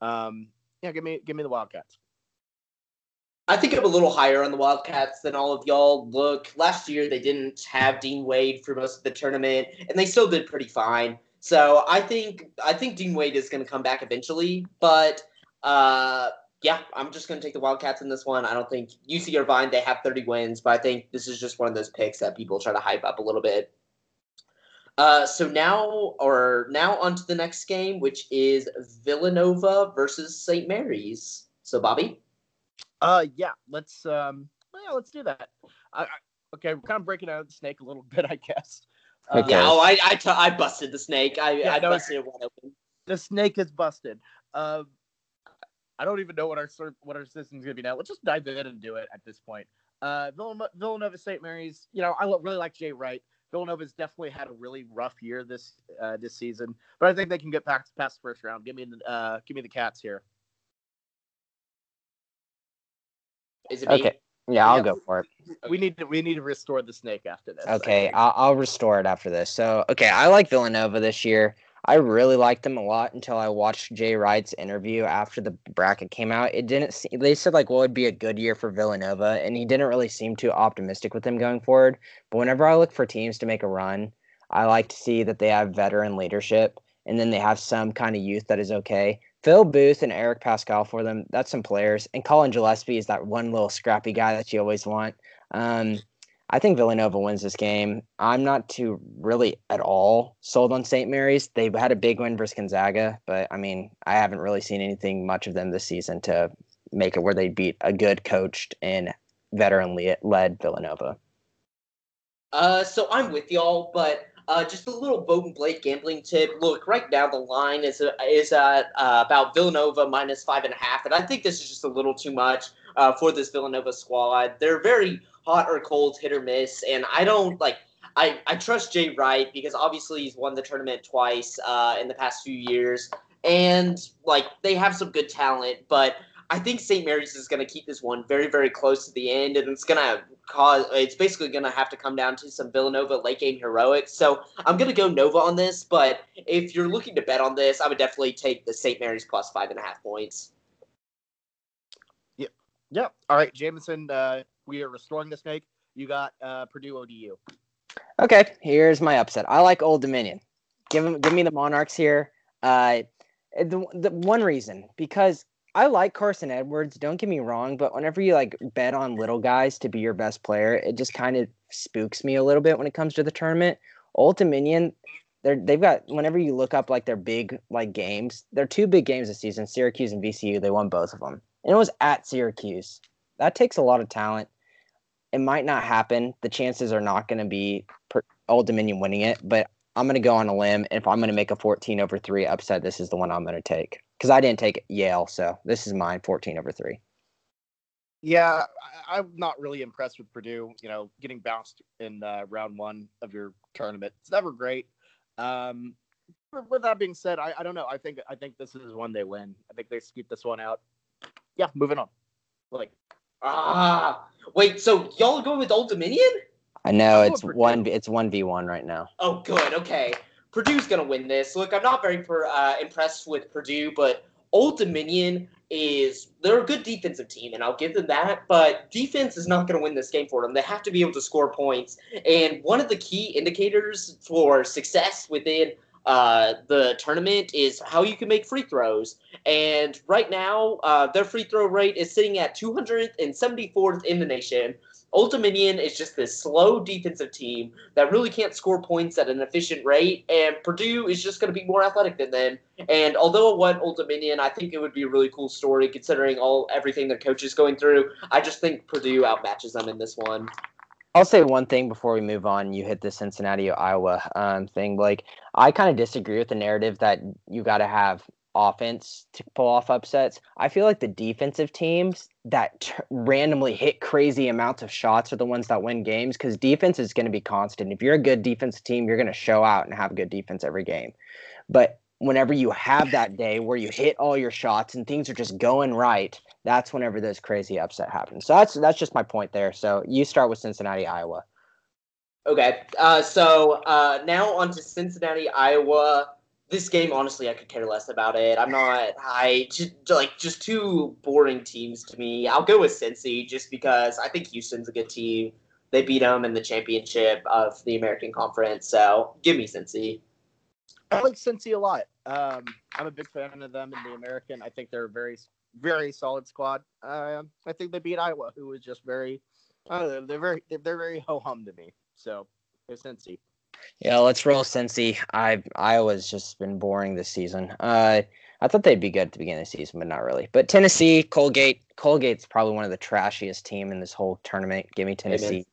Um, yeah, give me give me the Wildcats. I think I'm a little higher on the Wildcats than all of y'all. Look, last year they didn't have Dean Wade for most of the tournament, and they still did pretty fine. So I think I think Dean Wade is going to come back eventually, but uh, yeah, I'm just going to take the Wildcats in this one. I don't think UC Irvine they have 30 wins, but I think this is just one of those picks that people try to hype up a little bit. Uh, so now, or now on to the next game, which is Villanova versus St. Mary's. So, Bobby. Uh, yeah, let's um, yeah, let's do that. I, okay, we're kind of breaking out the snake a little bit, I guess. Uh, okay. Yeah, oh, I, I, t- I busted the snake. I, yeah, I no, busted it wide open. The snake is busted. Um, I don't even know what our what our system's gonna be now. Let's just dive in and do it at this point. Uh, Villanova, Villanova St. Mary's. You know, I really like Jay Wright. Villanova's definitely had a really rough year this uh, this season, but I think they can get past past the first round. Give me the uh, give me the Cats here. Is it me? okay? Yeah, I'll yeah, go for it. We need to we need to restore the snake after this. Okay, I'll, I'll restore it after this. So, okay, I like Villanova this year. I really liked them a lot until I watched Jay Wright's interview after the bracket came out. It didn't see, they said like well it'd be a good year for Villanova and he didn't really seem too optimistic with them going forward. But whenever I look for teams to make a run, I like to see that they have veteran leadership and then they have some kind of youth that is okay. Phil Booth and Eric Paschall for them, that's some players. And Collin Gillespie is that one little scrappy guy that you always want. Um, I think Villanova wins this game. I'm not too really at all sold on St. Mary's. They've had a big win versus Gonzaga, but I mean, I haven't really seen anything much of them this season to make it where they beat a good coached and veteran led Villanova. Uh, so I'm with y'all, but uh, just a little Bowden Blake gambling tip. Look, right now the line is uh, is uh, about Villanova minus five and a half, and I think this is just a little too much uh, for this Villanova squad. They're very hot or cold, hit or miss. And I don't like. I, I trust Jay Wright because obviously he's won the tournament twice uh, in the past few years, and like they have some good talent, but I think St. Mary's is going to keep this one very, very close to the end, and it's going to cause. It's basically going to have to come down to some Villanova late game heroics. So I'm going to go Nova on this, but if you're looking to bet on this, I would definitely take the St. Mary's plus five and a half points. Yep. Yep. All right, Jameson. Uh, we are restoring the snake. You got uh, Purdue ODU. Okay, here's my upset. I like Old Dominion. Give them, give me the Monarchs here. Uh, the, the one reason because I like Carson Edwards. Don't get me wrong, but whenever you like bet on little guys to be your best player, it just kind of spooks me a little bit when it comes to the tournament. Old Dominion, they're they've got whenever you look up like their big like games, they're two big games this season. Syracuse and VCU, they won both of them, and it was at Syracuse. That takes a lot of talent it might not happen. The chances are not going to be per, Old Dominion winning it, but I'm going to go on a limb. And if I'm going to make a 14 over 3 upset, this is the one I'm going to take. Because I didn't take Yale, so this is mine 14 over 3. Yeah, I, am not really impressed with Purdue. You know, getting bounced in uh, round one of your tournament. It's never great. Um, with that being said, I, I don't know. I think I think this is one they win. I think they scoop this one out. Yeah, moving on. Like Ah, wait. So y'all are going with Old Dominion? I know it's one. It's one v one right now. Oh, good. Okay, Purdue's gonna win this. Look, I'm not very per, uh, impressed with Purdue, but Old Dominion is they're a good defensive team, and I'll give them that. But defense is not going to win this game for them. They have to be able to score points. And one of the key indicators for success within uh, the tournament is how you can make free throws. And right now, uh, their free throw rate is sitting at 274th in the nation. Old Dominion is just this slow defensive team that really can't score points at an efficient rate, and Purdue is just going to be more athletic than them. And although it went Old Dominion, I think it would be a really cool story considering all everything their coach is going through. I just think Purdue outmatches them in this one. I'll say one thing before we move on. You hit the Cincinnati Iowa um, thing. Like I kind of disagree with the narrative that you got to have offense to pull off upsets. I feel like the defensive teams that t- randomly hit crazy amounts of shots are the ones that win games because defense is going to be constant. If you're a good defensive team, you're going to show out and have good defense every game. But whenever you have that day where you hit all your shots and things are just going right, that's whenever those crazy upset happens. So that's that's just my point there. So you start with Cincinnati, Iowa. Okay, uh, so uh, now on to Cincinnati, Iowa this game, honestly, I could care less about it. I'm not. I just like just two boring teams to me. I'll go with Cincy just because I think Houston's a good team. They beat them in the championship of the American Conference, so give me Cincy. I like Cincy a lot. Um, I'm a big fan of them in the American. I think they're a very, very solid squad. Uh, I think they beat Iowa, who was just very, uh, they're very, they're very ho hum to me. So, they're Cincy. Yeah, let's roll Cincy. I Iowa's just been boring this season. Uh, I thought they'd be good at the beginning of the season, but not really. But Tennessee, Colgate, Colgate's probably one of the trashiest team in this whole tournament. Give me Tennessee.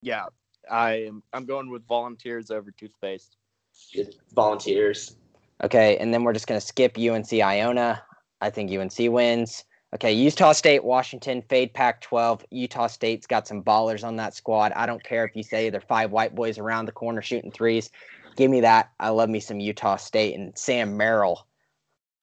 Yeah, I am. I'm going with Volunteers over toothpaste. Volunteers. Okay, and then we're just gonna skip UNC Iona. I think UNC wins. Okay, Utah State, Washington, fade Pac 12. Utah State's got some ballers on that squad. I don't care if you say they're five white boys around the corner shooting threes. Give me that. I love me some Utah State and Sam Merrill.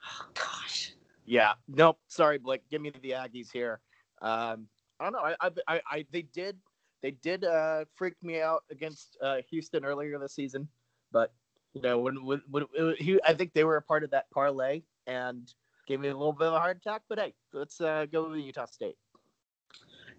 Oh, gosh. Yeah. Nope. Sorry, Blake. Give me the Aggies here. Um, I don't know. I, I, I, I they did, they did uh, freak me out against uh, Houston earlier this season, but you know when, when, when, when he, I think they were a part of that parlay and gave me a little bit of a heart attack. But hey, let's uh, go with Utah State.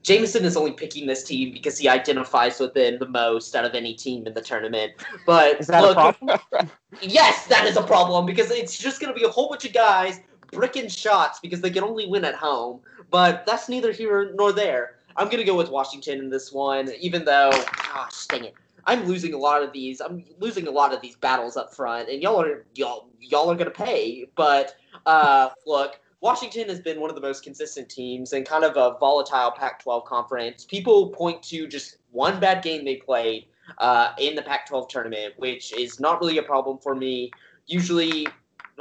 Jameson is only picking this team because he identifies with them the most out of any team in the tournament. But is that look, a problem? yes, that is a problem because it's just going to be a whole bunch of guys bricking shots because they can only win at home. But that's neither here nor there. I'm going to go with Washington in this one, even though, gosh, dang it. I'm losing a lot of these. I'm losing a lot of these battles up front, and y'all are y'all y'all are gonna pay. But uh, look, Washington has been one of the most consistent teams and kind of a volatile Pac-12 conference. People point to just one bad game they played uh, in the Pac-12 tournament, which is not really a problem for me. Usually,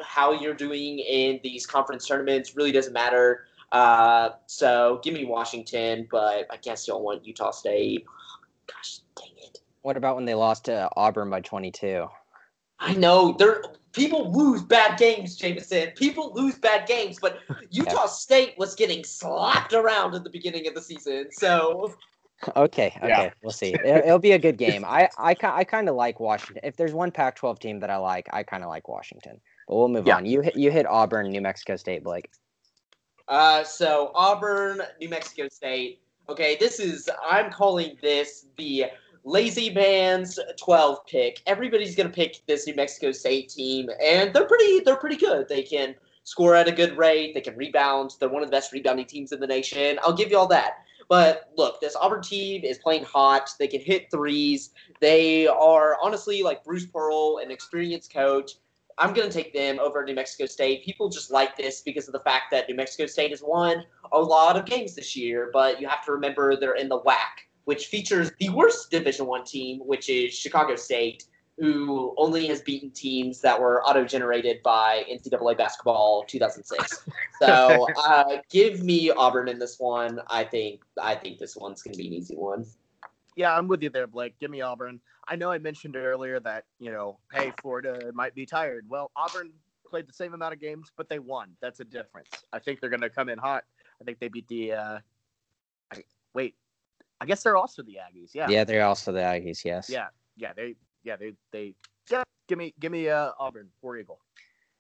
how you're doing in these conference tournaments really doesn't matter. Uh, so give me Washington, but I guess y'all want Utah State. gosh, dang it. What about when they lost to Auburn by 22? I know there people lose bad games, Jameson. People lose bad games, but Utah yeah. State was getting slapped around at the beginning of the season. So okay, okay, yeah. we'll see. It, will be a good game. I I, I kind of like Washington. If there's one Pac-12 team that I like, I kind of like Washington. But we'll move yeah. on. You hit you hit Auburn, New Mexico State, Blake. Uh, so Auburn, New Mexico State. Okay, this is I'm calling this the lazy man's 12 pick. Everybody's going to pick this New Mexico State team, and they're pretty they're pretty good. They can score at a good rate. They can rebound. They're one of the best rebounding teams in the nation. I'll give you all that. But look, this Auburn team is playing hot. They can hit threes. They are honestly like Bruce Pearl, an experienced coach. I'm going to take them over New Mexico State. People just like this because of the fact that New Mexico State has won a lot of games this year, but you have to remember they're in the WAC which features the worst Division One team, which is Chicago State, who only has beaten teams that were auto-generated by NCAA basketball 2006. So uh, give me Auburn in this one. I think I think this one's going to be an easy one. Yeah, I'm with you there, Blake. Give me Auburn. I know I mentioned earlier that you know, hey, Florida might be tired. Well, Auburn played the same amount of games, but they won. That's a difference. I think they're going to come in hot. I think they beat the. Uh, I, wait, I guess they're also the Aggies. Yeah. Yeah, they're also the Aggies. Yes. Yeah. Yeah. They. Yeah. They. They. Yeah. Give me. Give me. Uh, Auburn. War Eagle.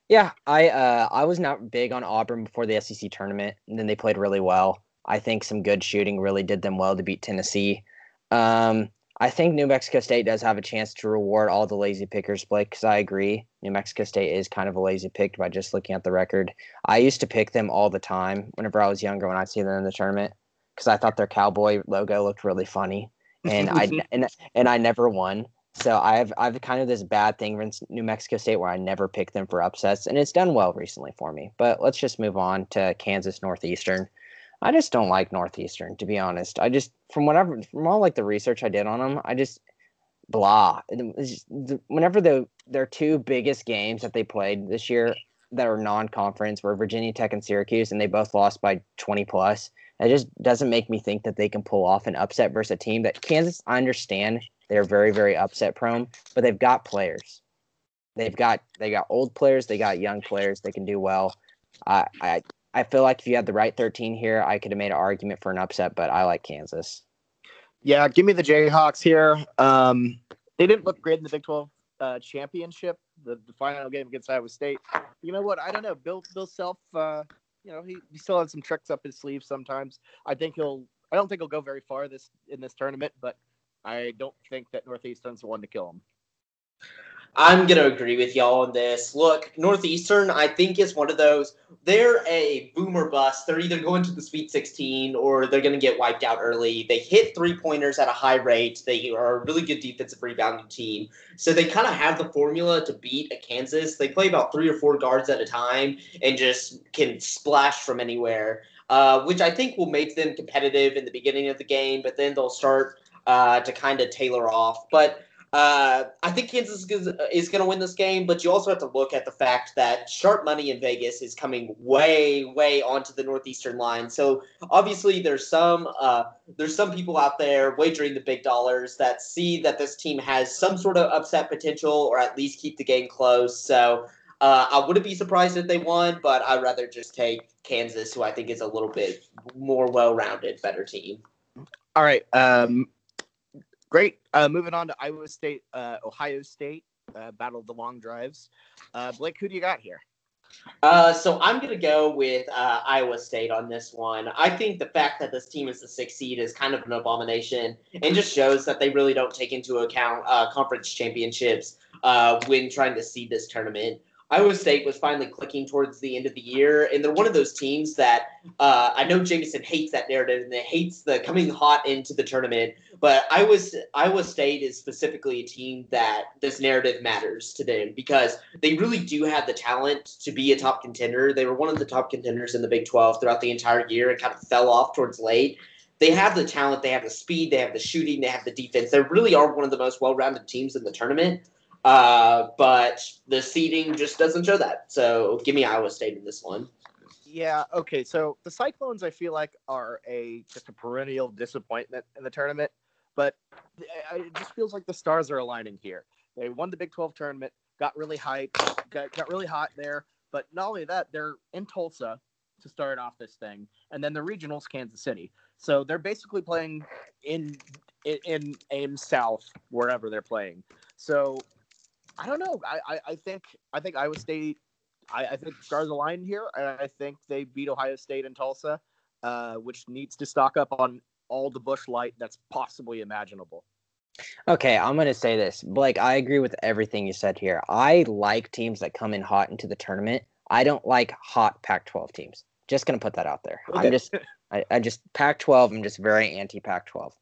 Yeah, I uh, I was not big on Auburn before the SEC tournament, and then they played really well. I think some good shooting really did them well to beat Tennessee. Um, I think New Mexico State does have a chance to reward all the lazy pickers, Blake, because I agree. New Mexico State is kind of a lazy pick by just looking at the record. I used to pick them all the time whenever I was younger when I'd see them in the tournament because I thought their cowboy logo looked really funny, and I and and I never won. So I have I've kind of this bad thing against New Mexico State where I never pick them for upsets, and it's done well recently for me. But let's just move on to Kansas Northeastern. I just don't like Northeastern to be honest. I just from whatever from all like the research I did on them, I just blah. Just, whenever the their two biggest games that they played this year that are non-conference were Virginia Tech and Syracuse, and they both lost by 20 plus. It just doesn't make me think that they can pull off an upset versus a team that Kansas. I understand they're very, very upset prone, but they've got players. They've got they got old players, they got young players. They can do well. I I I feel like if you had the right 13 here, I could have made an argument for an upset, but I like Kansas. Yeah, give me the Jayhawks here. Um, they didn't look great in the Big 12 uh, championship, the, the final game against Iowa State. You know what? I don't know. Bill Bill Self, uh, you know, he, he still has some tricks up his sleeve sometimes. I think he'll. I don't think he'll go very far this in this tournament, but I don't think that Northeastern's the one to kill him. I'm gonna agree with y'all on this. Look, Northeastern, I think is one of those. They're a boomer bust. They're either going to the Sweet 16 or they're gonna get wiped out early. They hit three pointers at a high rate. They are a really good defensive rebounding team. So they kind of have the formula to beat a Kansas. They play about three or four guards at a time and just can splash from anywhere. Uh, which I think will make them competitive in the beginning of the game, but then they'll start uh, to kind of tailor off. But uh, I think Kansas is going to win this game, but you also have to look at the fact that sharp money in Vegas is coming way, way onto the northeastern line. So obviously, there's some uh, there's some people out there wagering the big dollars that see that this team has some sort of upset potential, or at least keep the game close. So uh, I wouldn't be surprised if they won, but I'd rather just take Kansas, who I think is a little bit more well-rounded, better team. All right. Um, Great. Uh, moving on to Iowa State, uh, Ohio State, uh, Battle of the Long Drives. Uh, Blake, who do you got here? Uh, so I'm going to go with uh, Iowa State on this one. I think the fact that this team is the sixth seed is kind of an abomination and just shows that they really don't take into account conference championships when trying to seed this tournament. Iowa State was finally clicking towards the end of the year, and they're one of those teams that uh, I know Jameson hates that narrative and hates the coming hot into the tournament. But Iowa Iowa State is specifically a team that this narrative matters to them because they really do have the talent to be a top contender. They were one of the top contenders in the Big Twelve throughout the entire year and kind of fell off towards late. They have the talent, they have the speed, they have the shooting, they have the defense. They really are one of the most well-rounded teams in the tournament. Uh, but the seeding just doesn't show that. So give me Iowa State in this one. Yeah. Okay. So the Cyclones, I feel like, are a just a perennial disappointment in the tournament, but it just feels like the stars are aligning here. They won the Big 12 tournament, got really hyped, got, got really hot there. But not only that, they're in Tulsa to start off this thing, and then the regionals, Kansas City. So they're basically playing in in, in Ames South, wherever they're playing. So I don't know. I, I, I think I think Iowa State. I, I think stars align here, and I think they beat Ohio State and Tulsa, uh, which needs to stock up on all the Busch Light that's possibly imaginable. Okay, I'm going to say this. Blake, I agree with everything you said here. I like teams that come in hot into the tournament. I don't like hot Pac 12 teams. Just going to put that out there. Okay. I'm just, I, I just, Pac 12, I'm just very anti Pac 12.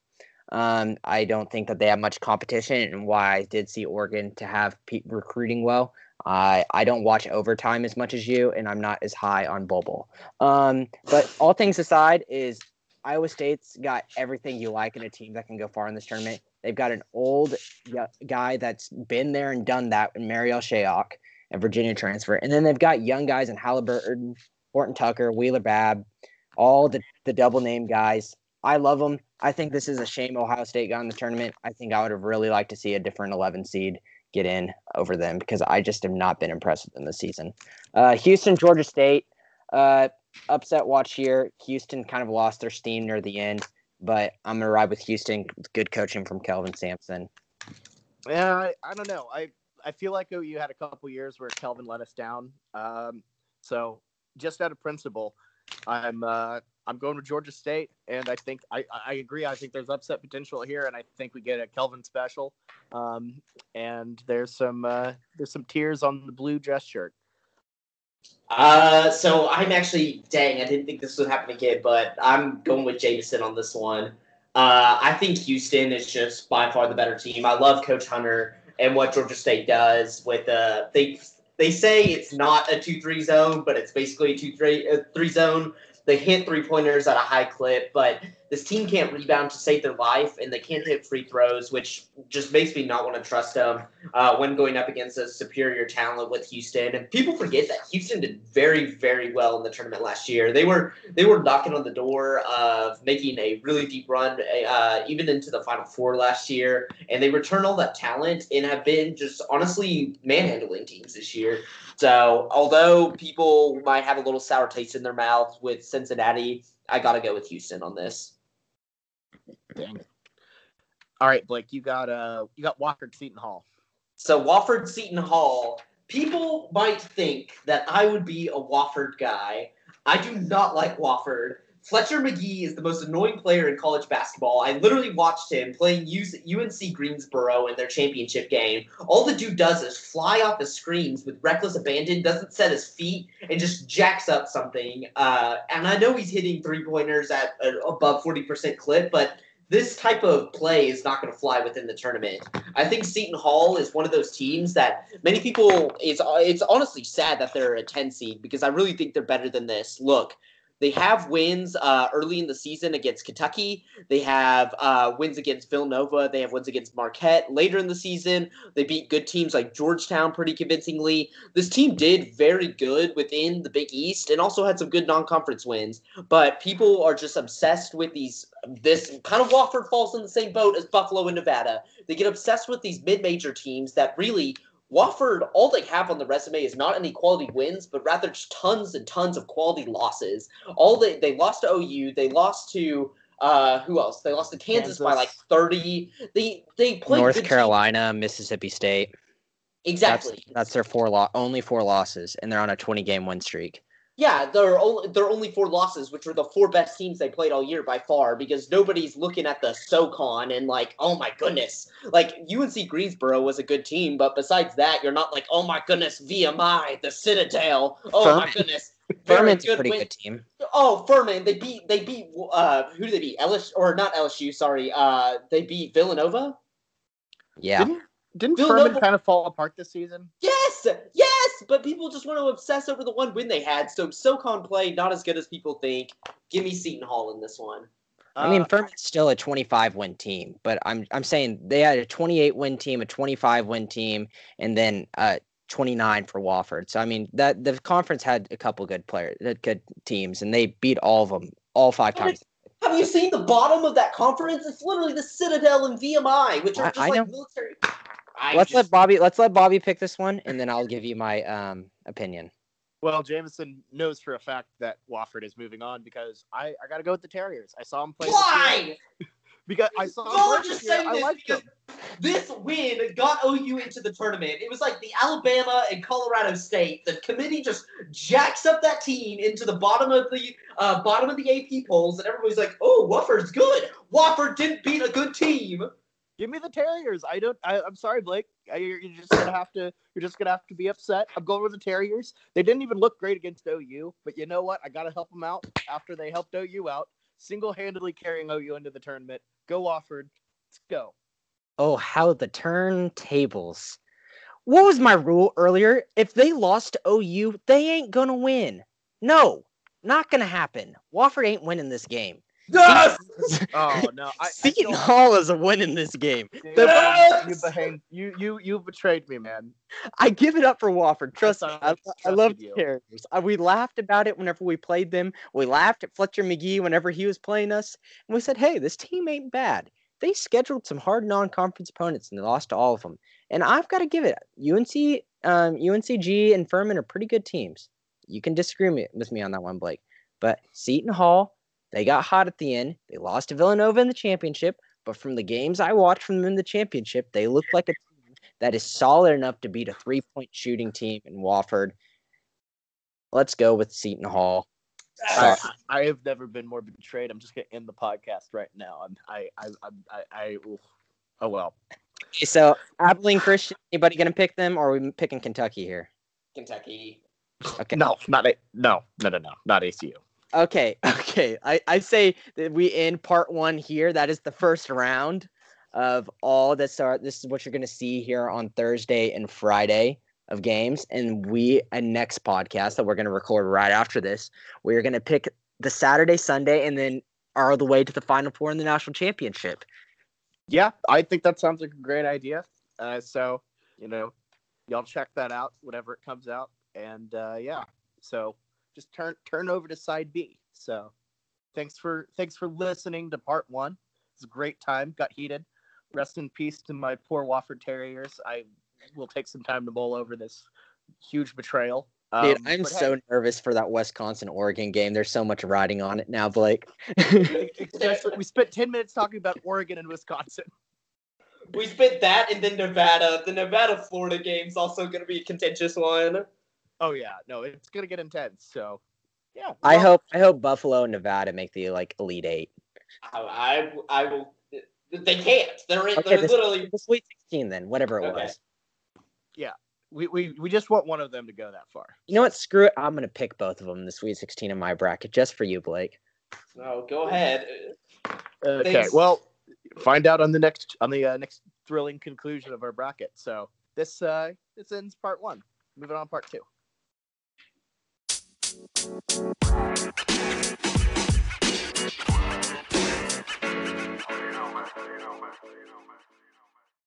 Um, I don't think that they have much competition, and why I did see Oregon to have pe- recruiting well. I I don't watch overtime as much as you, and I'm not as high on Bobo. Um, but all things aside, is Iowa State's got everything you like in a team that can go far in this tournament. They've got an old guy that's been there and done that in Marial Shayok and Virginia transfer, and then they've got young guys in Haliburton, Horton Tucker, Weiler-Babb, all the the double name guys. I love them. I think this is a shame Ohio State got in the tournament. I think I would have really liked to see a different 11 seed get in over them because I just have not been impressed with them this season. Uh, Houston, Georgia State, uh, upset watch here. Houston kind of lost their steam near the end, but I'm gonna ride with Houston. Good coaching from Kelvin Sampson. Yeah, I, I don't know. I I feel like you had a couple years where Kelvin let us down. Um, so just out of principle, I'm uh, I'm going with Georgia State, and I think I, I agree. I think there's upset potential here, and I think we get a Kelvin special. Um, and there's some uh, there's some tears on the blue dress shirt. Uh, so I'm actually dang. I didn't think this would happen again, but I'm going with Jameson on this one. Uh, I think Houston is just by far the better team. I love Coach Hunter and what Georgia State does with uh they they say it's not a two three zone, but it's basically a two three uh, three zone. They hit three pointers at a high clip, but this team can't rebound to save their life, and they can't hit free throws, which just makes me not want to trust them uh, when going up against a superior talent with Houston. And people forget that Houston did very, very well in the tournament last year. They were they were knocking on the door of making a really deep run, uh, even into the Final Four last year, and they returned all that talent and have been just honestly manhandling teams this year. So, although people might have a little sour taste in their mouth with Cincinnati, I got to go with Houston on this. Dang. All right, Blake, you got uh you got Wofford Seton Hall. So Wofford Seton Hall, people might think that I would be a Wofford guy. I do not like Wofford. Fletcher Magee is the most annoying player in college basketball. I literally watched him playing UNC Greensboro in their championship game. All the dude does is fly off the screens with reckless abandon, doesn't set his feet, and just jacks up something. Uh, and I know he's hitting three pointers at above 40% clip, but this type of play is not going to fly within the tournament. I think Seton Hall is one of those teams that many people it's it's honestly sad that they're a 10 seed because I really think they're better than this. Look, they have wins uh, early in the season against Kentucky. They have uh, wins against Villanova. They have wins against Marquette later in the season. They beat good teams like Georgetown pretty convincingly. This team did very good within the Big East and also had some good non-conference wins. But people are just obsessed with these. This kind of Wofford falls in the same boat as Buffalo and Nevada. They get obsessed with these mid-major teams that really Wofford, all they have on the resume is not any quality wins, but rather just tons and tons of quality losses. All they they lost to OU, they lost to uh, who else? They lost to Kansas, Kansas. by like thirty. They they played North Carolina, teams. Mississippi State. Exactly. That's, that's their four lo- only four losses, and they're on a twenty game win streak. Yeah, they're only they're only four losses, which are the four best teams they played all year by far, because nobody's looking at the SoCon and like, oh my goodness, like UNC Greensboro was a good team, but besides that, you're not like, oh my goodness, VMI, the Citadel, oh Furman. my goodness. Furman's a pretty win. good team. Oh, Furman, they beat they beat uh who did they beat? LSU or not LSU? Sorry, uh they beat Villanova. Yeah. Didn't, didn't Villanova... Furman kind of fall apart this season? Yes, yes, but people just want to obsess over the one win they had. So SoCon play not as good as people think. Give me Seton Hall in this one. I mean, uh, Furman's still a 25 win team, but I'm I'm saying they had a 28 win team, a 25 win team, and then uh 29 for Wofford. So I mean that the conference had a couple good players, good teams, and they beat all of them all five times. Have you seen the bottom of that conference? It's literally the Citadel and VMI, which are just I, I like know. military. I let's just... let Bobby let's let Bobby pick this one, and then I'll give you my um opinion. Well, Jameson knows for a fact that Wofford is moving on because I, I got to go with the Terriers. I saw him play. Why? because I saw him just saying this because this win got OU into the tournament. It was like the Alabama and Colorado State. The committee just jacks up that team into the bottom of the uh, bottom of the AP polls, and everybody's like, "Oh, Wofford's good. Wofford didn't beat a good team." Give me the Terriers. I don't. I, am sorry, Blake. I, you're, just gonna have to. You're just gonna have to be upset. I'm going with the Terriers. They didn't even look great against OU, but you know what? I gotta help them out after they helped OU out, single-handedly carrying OU into the tournament. Go Wofford. Let's go. Oh, how the turntables! What was my rule earlier? If they lost to OU, they ain't gonna win. No, not gonna happen. Wofford ain't winning this game. Yes! oh no! I, Seton I Hall is a win in this game. Yes! You, behave, you you you betrayed me, man. I give it up for Wofford. Trust me, I, I love the characters. we laughed about it whenever we played them. We laughed at Fletcher Magee whenever he was playing us, and we said, "Hey, this team ain't bad." They scheduled some hard non-conference opponents and they lost to all of them. And I've got to give it. UNC, um, UNCG, and Furman are pretty good teams. You can disagree with me on that one, Blake. But Seton Hall they got hot at the end. They lost to Villanova in the championship, but from the games I watched from them in the championship, they look like a team that is solid enough to beat a three point shooting team in Wofford. Let's go with Seton Hall. I, I, have never been more betrayed. I'm just gonna end the podcast right now. I'm I I I, I, I oh well. Okay, so Abilene Christian, anybody gonna pick them, or are we picking Kentucky here? Kentucky. Okay. No, not a, no, no, no, no, not ACU. Okay, okay. I, I say that we end part one here. That is the first round of all that start. This is what you're gonna see here on Thursday and Friday of games. And we a next podcast that we're gonna record right after this, we're gonna pick the Saturday, Sunday, and then are the way to the final four in the national championship. Yeah, I think that sounds like a great idea. Uh, so, you know, y'all check that out whenever it comes out. And uh, yeah, so just turn turn over to side B. So, thanks for thanks for listening to part one. It's a great time. Got heated. Rest in peace to my poor Wofford Terriers. I will take some time to mull over this huge betrayal. Dude, Um, I'm so hey, nervous for that Wisconsin Oregon game. There's so much riding on it now, Blake. we spent ten minutes talking about Oregon and Wisconsin. We spent that and then Nevada. The Nevada Florida game's also going to be a contentious one. Oh yeah, no, it's gonna get intense. So, yeah. I hope I hope Buffalo and Nevada make the like Elite Eight. I, I, I will. They can't. They're in, Okay, they're this- literally. The Sweet 16, then whatever it Okay. was. Yeah. We, we we just want one of them to go that far. You know what? Screw it. I'm gonna pick both of them in the Sweet 16 in my bracket just for you, Blake. No, go ahead. Okay, Thanks. well, find out on the next on the uh, next thrilling conclusion of our bracket. So this uh this ends part one. Moving on to part two. You know, man.